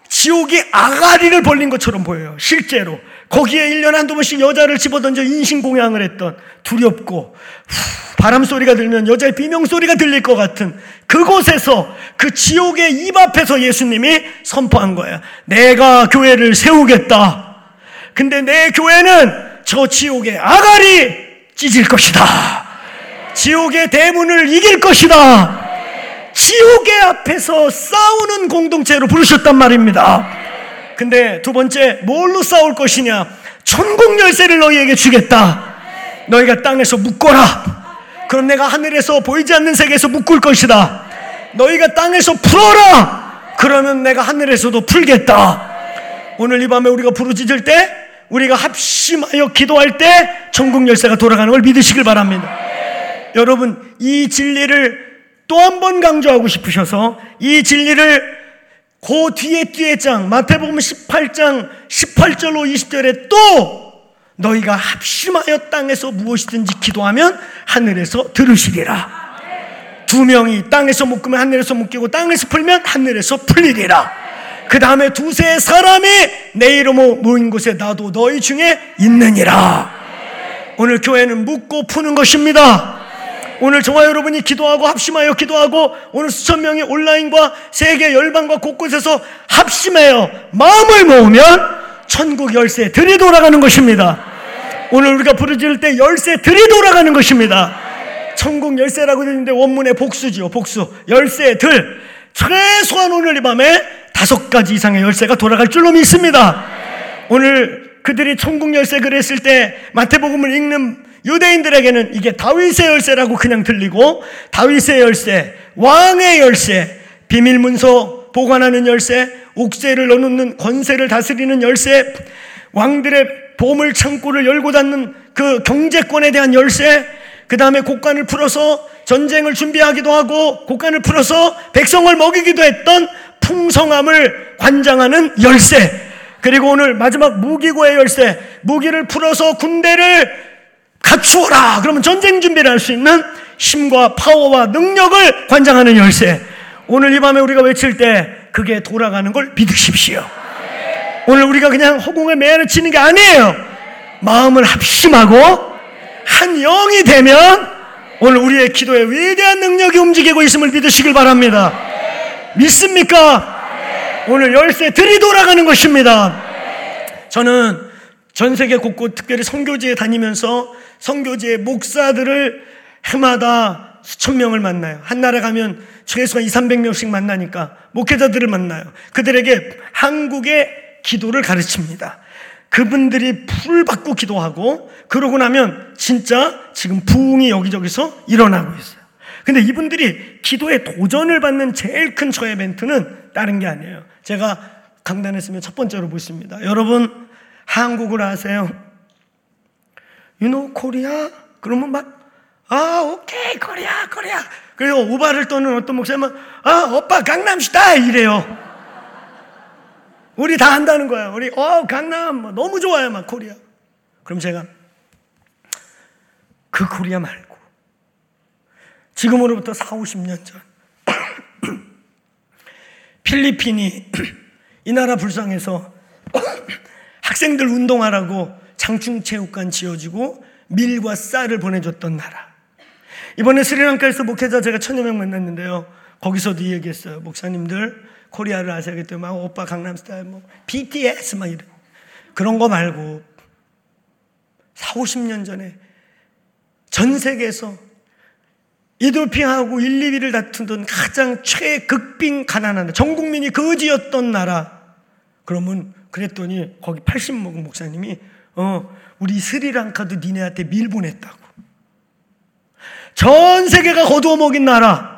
지옥이 아가리를 벌린 것처럼 보여요. 실제로. 거기에 1년에 한두 번씩 여자를 집어 던져 인신공양을 했던 두렵고 바람 소리가 들면 여자의 비명 소리가 들릴 것 같은 그곳에서 그 지옥의 입 앞에서 예수님이 선포한 거예요. 내가 교회를 세우겠다. 근데 내 교회는 저 지옥의 아가리 찢을 것이다. 지옥의 대문을 이길 것이다. 지옥의 앞에서 싸우는 공동체로 부르셨단 말입니다. 근데 두 번째, 뭘로 싸울 것이냐? 천국 열쇠를 너희에게 주겠다. 너희가 땅에서 묶어라. 그럼 내가 하늘에서 보이지 않는 세계에서 묶을 것이다. 너희가 땅에서 풀어라. 그러면 내가 하늘에서도 풀겠다. 오늘 이 밤에 우리가 부르짖을 때, 우리가 합심하여 기도할 때, 천국 열쇠가 돌아가는 걸 믿으시길 바랍니다. 여러분, 이 진리를 또 한 번 강조하고 싶으셔서 이 진리를 그 뒤에 뒤에 장 마태복음 18장 18절로 20절에 또 너희가 합심하여 땅에서 무엇이든지 기도하면 하늘에서 들으시리라. 두 명이 땅에서 묶으면 하늘에서 묶이고 땅에서 풀면 하늘에서 풀리리라. 그 다음에 두세 사람이 내 이름으로 모인 곳에 나도 너희 중에 있느니라. 오늘 교회는 묶고 푸는 것입니다. 오늘 저와 여러분이 기도하고 합심하여 기도하고 오늘 수천 명이 온라인과 세계 열방과 곳곳에서 합심하여 마음을 모으면 천국 열쇠 들이 돌아가는 것입니다. 오늘 우리가 부르짖을 때 열쇠 들이 돌아가는 것입니다. 천국 열쇠라고 되는데 원문의 복수지요. 복수. 열쇠 들. 최소한 오늘 이 밤에 다섯 가지 이상의 열쇠가 돌아갈 줄로 믿습니다. 오늘 그들이 천국 열쇠 그랬을 때 마태복음을 읽는 유대인들에게는 이게 다윗의 열쇠라고 그냥 들리고 다윗의 열쇠, 왕의 열쇠, 비밀 문서 보관하는 열쇠, 옥새를 넣어놓는 권세를 다스리는 열쇠, 왕들의 보물 창고를 열고 닫는 그 경제권에 대한 열쇠, 그 다음에 곡간을 풀어서 전쟁을 준비하기도 하고 곡간을 풀어서 백성을 먹이기도 했던 풍성함을 관장하는 열쇠. 그리고 오늘 마지막 무기고의 열쇠. 무기를 풀어서 군대를 갖추어라. 그러면 전쟁 준비를 할 수 있는 힘과 파워와 능력을 관장하는 열쇠. 오늘 이 밤에 우리가 외칠 때 그게 돌아가는 걸 믿으십시오. 오늘 우리가 그냥 허공에 매를 치는 게 아니에요. 마음을 합심하고 한 영이 되면 오늘 우리의 기도에 위대한 능력이 움직이고 있음을 믿으시길 바랍니다. 믿습니까? 오늘 열쇠 들이 돌아가는 것입니다. 저는 전 세계 곳곳 특별히 선교지에 다니면서 선교지의 목사들을 해마다 수천 명을 만나요. 한 나라 가면 최소한 2, 300명씩 만나니까 목회자들을 만나요. 그들에게 한국의 기도를 가르칩니다. 그분들이 풀 받고 기도하고 그러고 나면 진짜 지금 부흥이 여기저기서 일어나고 있어요. 근데 이분들이 기도에 도전을 받는 제일 큰 저의 멘트는 다른 게 아니에요. 제가 강단에 서면 첫 번째로 보십니다. 여러분 한국을 아세요? You know Korea? 그러면 막, 아, 오케이, 코리아, 코리아. 그리고 오바를 떠는 어떤 목사님은, 아, 오빠 강남스타일! 이래요. 우리 다 한다는 거예요. 우리, 어, 강남, 뭐 너무 좋아요, 막, 코리아. 그럼 제가, 그 코리아 말고, 지금으로부터 4, 50년 전, 필리핀이 이 나라 불쌍해서 학생들 운동하라고 장충체육관 지어지고 밀과 쌀을 보내줬던 나라. 이번에 스리랑카에서 목회자 제가 천여 명 만났는데요. 거기서도 이 얘기했어요. 목사님들 코리아를 아셔야기 때문에 막 오빠 강남스타일 뭐 BTS 막 이런 그런 거 말고 4, 50년 전에 전 세계에서 이도피하고 1, 2위를 다투던 가장 최극빈 가난한 전 국민이 거지였던 나라. 그러면 그랬더니 거기 80 먹은 목사님이 어 우리 스리랑카도 니네한테 밀보냈다고. 전 세계가 거두어 먹인 나라.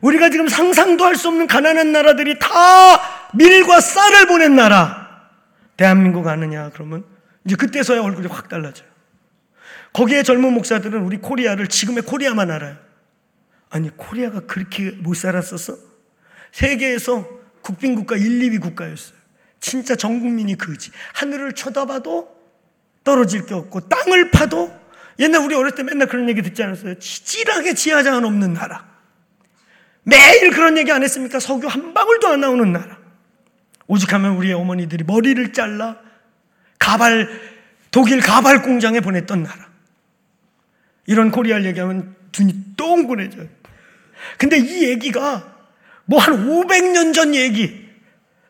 우리가 지금 상상도 할 수 없는 가난한 나라들이 다 밀과 쌀을 보낸 나라. 대한민국 아느냐 그러면 이제 그때서야 얼굴이 확 달라져요. 거기에 젊은 목사들은 우리 코리아를 지금의 코리아만 알아요. 아니, 코리아가 그렇게 못 살았었어? 세계에서 극빈국가 1, 2위 국가였어요. 진짜 전 국민이 그지. 하늘을 쳐다봐도 떨어질 게 없고, 땅을 파도 옛날 우리 어렸을 때 맨날 그런 얘기 듣지 않았어요? 찌질하게 지하자원 없는 나라. 매일 그런 얘기 안 했습니까? 석유 한 방울도 안 나오는 나라. 오직 하면 우리의 어머니들이 머리를 잘라 가발, 독일 가발 공장에 보냈던 나라. 이런 코리아를 얘기하면 눈이 똥그래져요. 근데 이 얘기가 뭐 한 500년 전 얘기,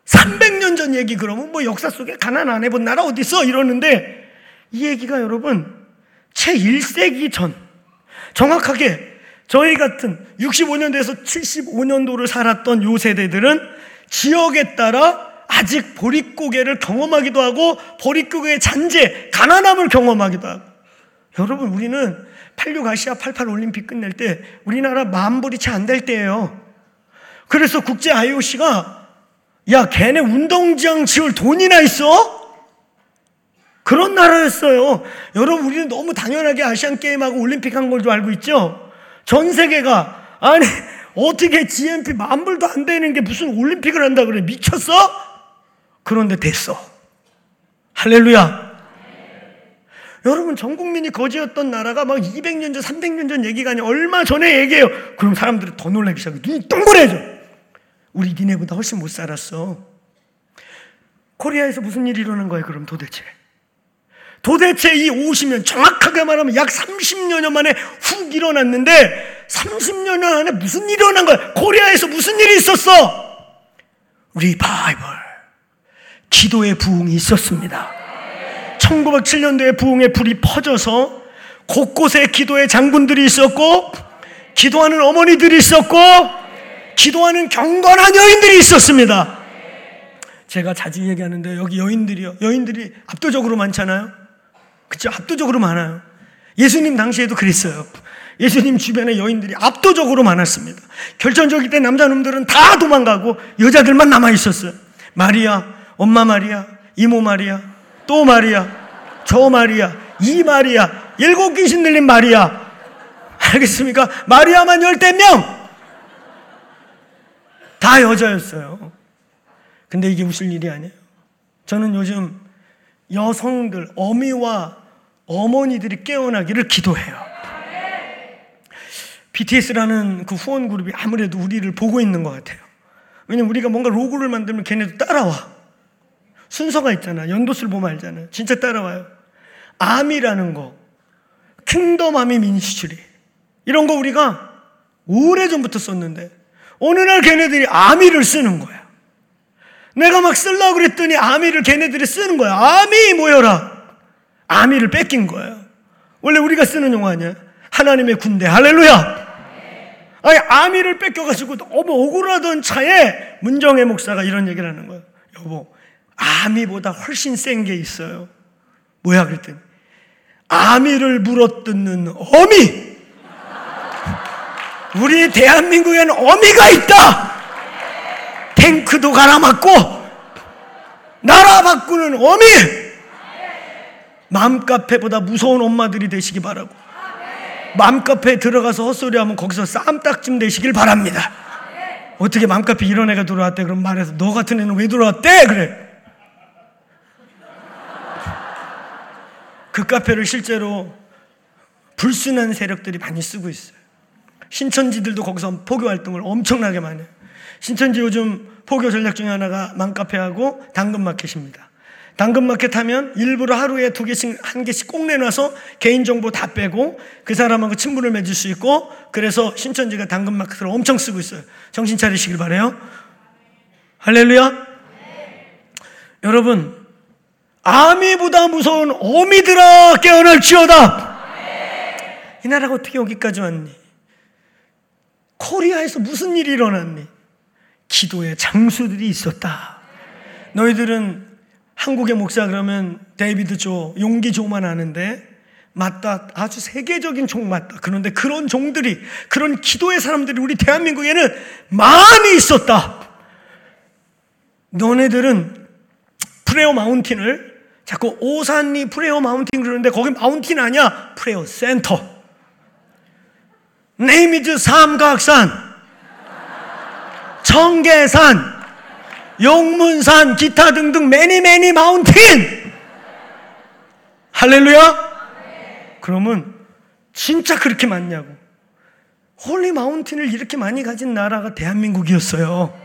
300년 전 얘기 그러면 뭐 역사 속에 가난 안 해본 나라 어디 있어? 이러는데 이 얘기가 여러분 채 1세기 전 정확하게 저희 같은 65년도에서 75년도를 살았던 요 세대들은 지역에 따라 아직 보릿고개를 경험하기도 하고 보릿고개의 잔재, 가난함을 경험하기도 하고 여러분 우리는 86 아시아 88 올림픽 끝낼 때 우리나라 만불이 채 안 될 때예요. 그래서 국제 IOC가 야 걔네 운동장 지을 돈이나 있어? 그런 나라였어요. 여러분 우리는 너무 당연하게 아시안 게임하고 올림픽 한 걸 줄 알고 있죠. 전 세계가 아니 어떻게 GMP 만불도 안 되는 게 무슨 올림픽을 한다 그래 미쳤어? 그런데 됐어. 할렐루야. 여러분 전 국민이 거지였던 나라가 막 200년 전, 300년 전 얘기가 아니라 얼마 전에 얘기해요. 그럼 사람들이 더 놀라기 시작해. 눈이 동그래져. 우리 니네보다 훨씬 못 살았어. 코리아에서 무슨 일이 일어난 거예요, 그럼 도대체? 도대체 이 50년, 정확하게 말하면 약 30년 만에 훅 일어났는데 30년 안에 무슨 일이 일어난 거야? 코리아에서 무슨 일이 있었어? 리바이벌. 기도의 부흥이 있었습니다. 1907년도에 부흥의 불이 퍼져서 곳곳에 기도의 장군들이 있었고 기도하는 어머니들이 있었고 기도하는 경건한 여인들이 있었습니다. 제가 자주 얘기하는데 여기 여인들이요. 여인들이 압도적으로 많잖아요. 그죠? 압도적으로 많아요. 예수님 당시에도 그랬어요. 예수님 주변에 여인들이 압도적으로 많았습니다. 결정적일 때 남자놈들은 다 도망가고 여자들만 남아 있었어요. 마리아, 엄마 마리아, 이모 마리아, 또 마리아, 저 마리아, 이 마리아, 일곱 귀신 들린 마리아. 알겠습니까? 마리아만 열댓 명! 다 여자였어요. 근데 이게 웃을 일이 아니에요. 저는 요즘 여성들, 어미와 어머니들이 깨어나기를 기도해요. BTS라는 그 후원 그룹이 아무래도 우리를 보고 있는 것 같아요. 왜냐면 우리가 뭔가 로고를 만들면 걔네도 따라와. 순서가 있잖아. 연도수를 보면 알잖아요. 진짜 따라와요. 암이라는 거, 킹덤 아미 민시주리 이런 거 우리가 오래전부터 썼는데 어느 날 걔네들이 army를 쓰는 거야. 내가 막 쓰려고 그랬더니 army를 걔네들이 쓰는 거야. army 모여라. army를 뺏긴 거예요. 원래 우리가 쓰는 용어 아니야? 하나님의 군대. 할렐루야. 아니, army를 뺏겨가지고 너무 억울하던 차에 문정의 목사가 이런 얘기를 하는 거예요. 여보, army보다 훨씬 센 게 있어요. 뭐야 그랬더니 아미를 물어뜯는 어미. 우리 대한민국에는 어미가 있다. 탱크도 갈아맞고 나라 바꾸는 어미. 맘카페보다 무서운 엄마들이 되시기 바라고. 맘카페에 들어가서 헛소리하면 거기서 쌈딱쯤 되시길 바랍니다. 어떻게 맘카페 이런 애가 들어왔대? 그럼 말해서 너 같은 애는 왜 들어왔대? 그래. 그 카페를 실제로 불순한 세력들이 많이 쓰고 있어요. 신천지들도 거기서 포교 활동을 엄청나게 많이 해요. 신천지 요즘 포교 전략 중에 하나가 맘카페하고 당근마켓입니다. 당근마켓 하면 일부러 하루에 두 개씩, 한 개씩 꼭 내놔서 개인정보 다 빼고 그 사람하고 친분을 맺을 수 있고 그래서 신천지가 당근마켓을 엄청 쓰고 있어요. 정신 차리시길 바래요. 할렐루야. 네. 여러분, army보다 무서운 어미들아 깨어날지어다. 네. 이 나라가 어떻게 여기까지 왔니? 코리아에서 무슨 일이 일어났니? 기도의 장수들이 있었다. 너희들은 한국의 목사 그러면 데이비드 조, 용기 조만 아는데 맞다. 아주 세계적인 종 맞다. 그런데 그런 종들이, 그런 기도의 사람들이 우리 대한민국에는 많이 있었다. 너네들은 prayer mountain을 자꾸 오산리 prayer mountain 그러는데 거기 mountain 아니야. Prayer center. Name is 삼각산, 청계산, 용문산, 기타 등등 many many mountain. 할렐루야. 그러면 진짜 그렇게 많냐고. holy mountain을 이렇게 많이 가진 나라가 대한민국이었어요.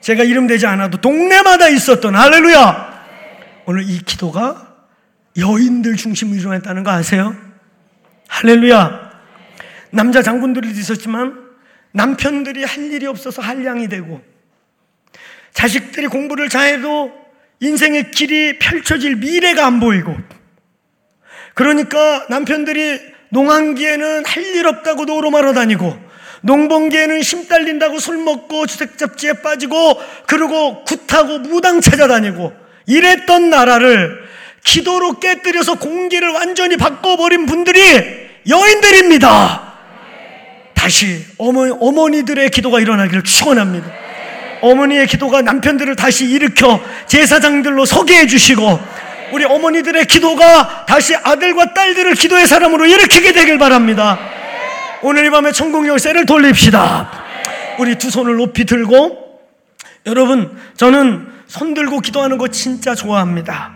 제가 이름 되지 않아도 동네마다 있었던 할렐루야. 오늘 이 기도가 여인들 중심으로 일어났다는 거 아세요? 할렐루야. 남자 장군들이 있었지만 남편들이 할 일이 없어서 한량이 되고 자식들이 공부를 잘해도 인생의 길이 펼쳐질 미래가 안 보이고 그러니까 남편들이 농한기에는 할 일 없다고 노로마로 다니고 농번기에는 심 딸린다고 술 먹고 주택 잡지에 빠지고 그리고 굿하고 무당 찾아다니고 이랬던 나라를 기도로 깨뜨려서 공기를 완전히 바꿔버린 분들이 여인들입니다. 다시 어머, 어머니들의 기도가 일어나기를 축원합니다. 어머니의 기도가 남편들을 다시 일으켜 제사장들로 서게 해주시고 우리 어머니들의 기도가 다시 아들과 딸들을 기도의 사람으로 일으키게 되길 바랍니다. 오늘 이 밤에 천국 열쇠를 돌립시다. 우리 두 손을 높이 들고 여러분 저는 손 들고 기도하는 거 진짜 좋아합니다.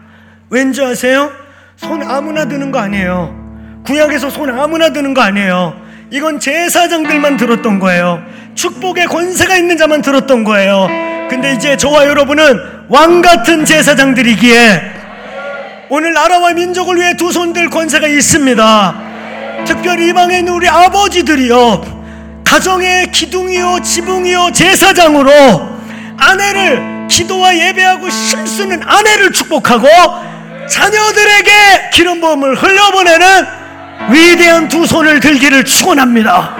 왠지 아세요? 손 아무나 드는 거 아니에요. 구약에서 손 아무나 드는 거 아니에요. 이건 제사장들만 들었던 거예요. 축복의 권세가 있는 자만 들었던 거예요. 근데 이제 저와 여러분은 왕 같은 제사장들이기에 오늘 나라와 민족을 위해 두 손 들 권세가 있습니다. 특별히 이방에 있는 우리 아버지들이요. 가정의 기둥이요, 지붕이요, 제사장으로 아내를 기도와 예배하고 힘쓰는 아내를 축복하고 자녀들에게 기름 부음을 흘려보내는 위대한 두 손을 들기를 축원합니다.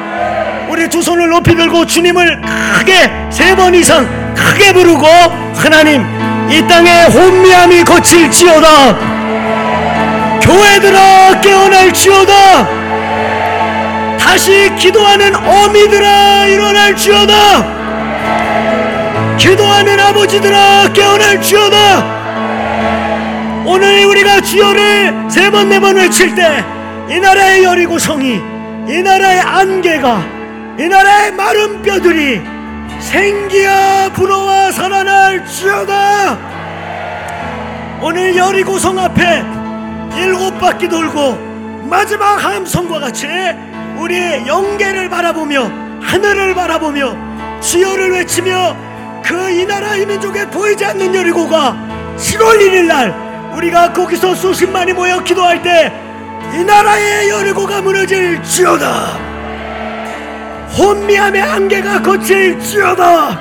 우리 두 손을 높이 들고 주님을 크게 세 번 이상 크게 부르고 하나님 이 땅에 혼미함이 거칠지어다. 교회들아 깨어날지어다. 다시 기도하는 어미들아 일어날지어다. 기도하는 아버지들아 깨어날지어다. 오늘 우리가 주여를 세 번 네 번 외칠 때 이 나라의 여리고성이 이 나라의 안개가 이 나라의 마른 뼈들이 생기야 불어와 살아날지어다. 오늘 여리고성 앞에 일곱 바퀴 돌고 마지막 함성과 같이 우리의 영계를 바라보며 하늘을 바라보며 주여를 외치며 그 이 나라 이 민족에 보이지 않는 여리고가 7월 1일 날 우리가 거기서 수십만이 모여 기도할 때 이 나라의 여리고가 무너질 지어다 혼미함의 안개가 거칠지어다.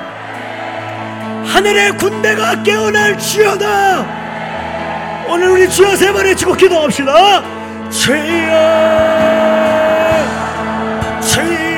하늘의 군대가 깨어날지어다. 오늘 우리 주여 세 번 외치고 기도합시다. 주여 주여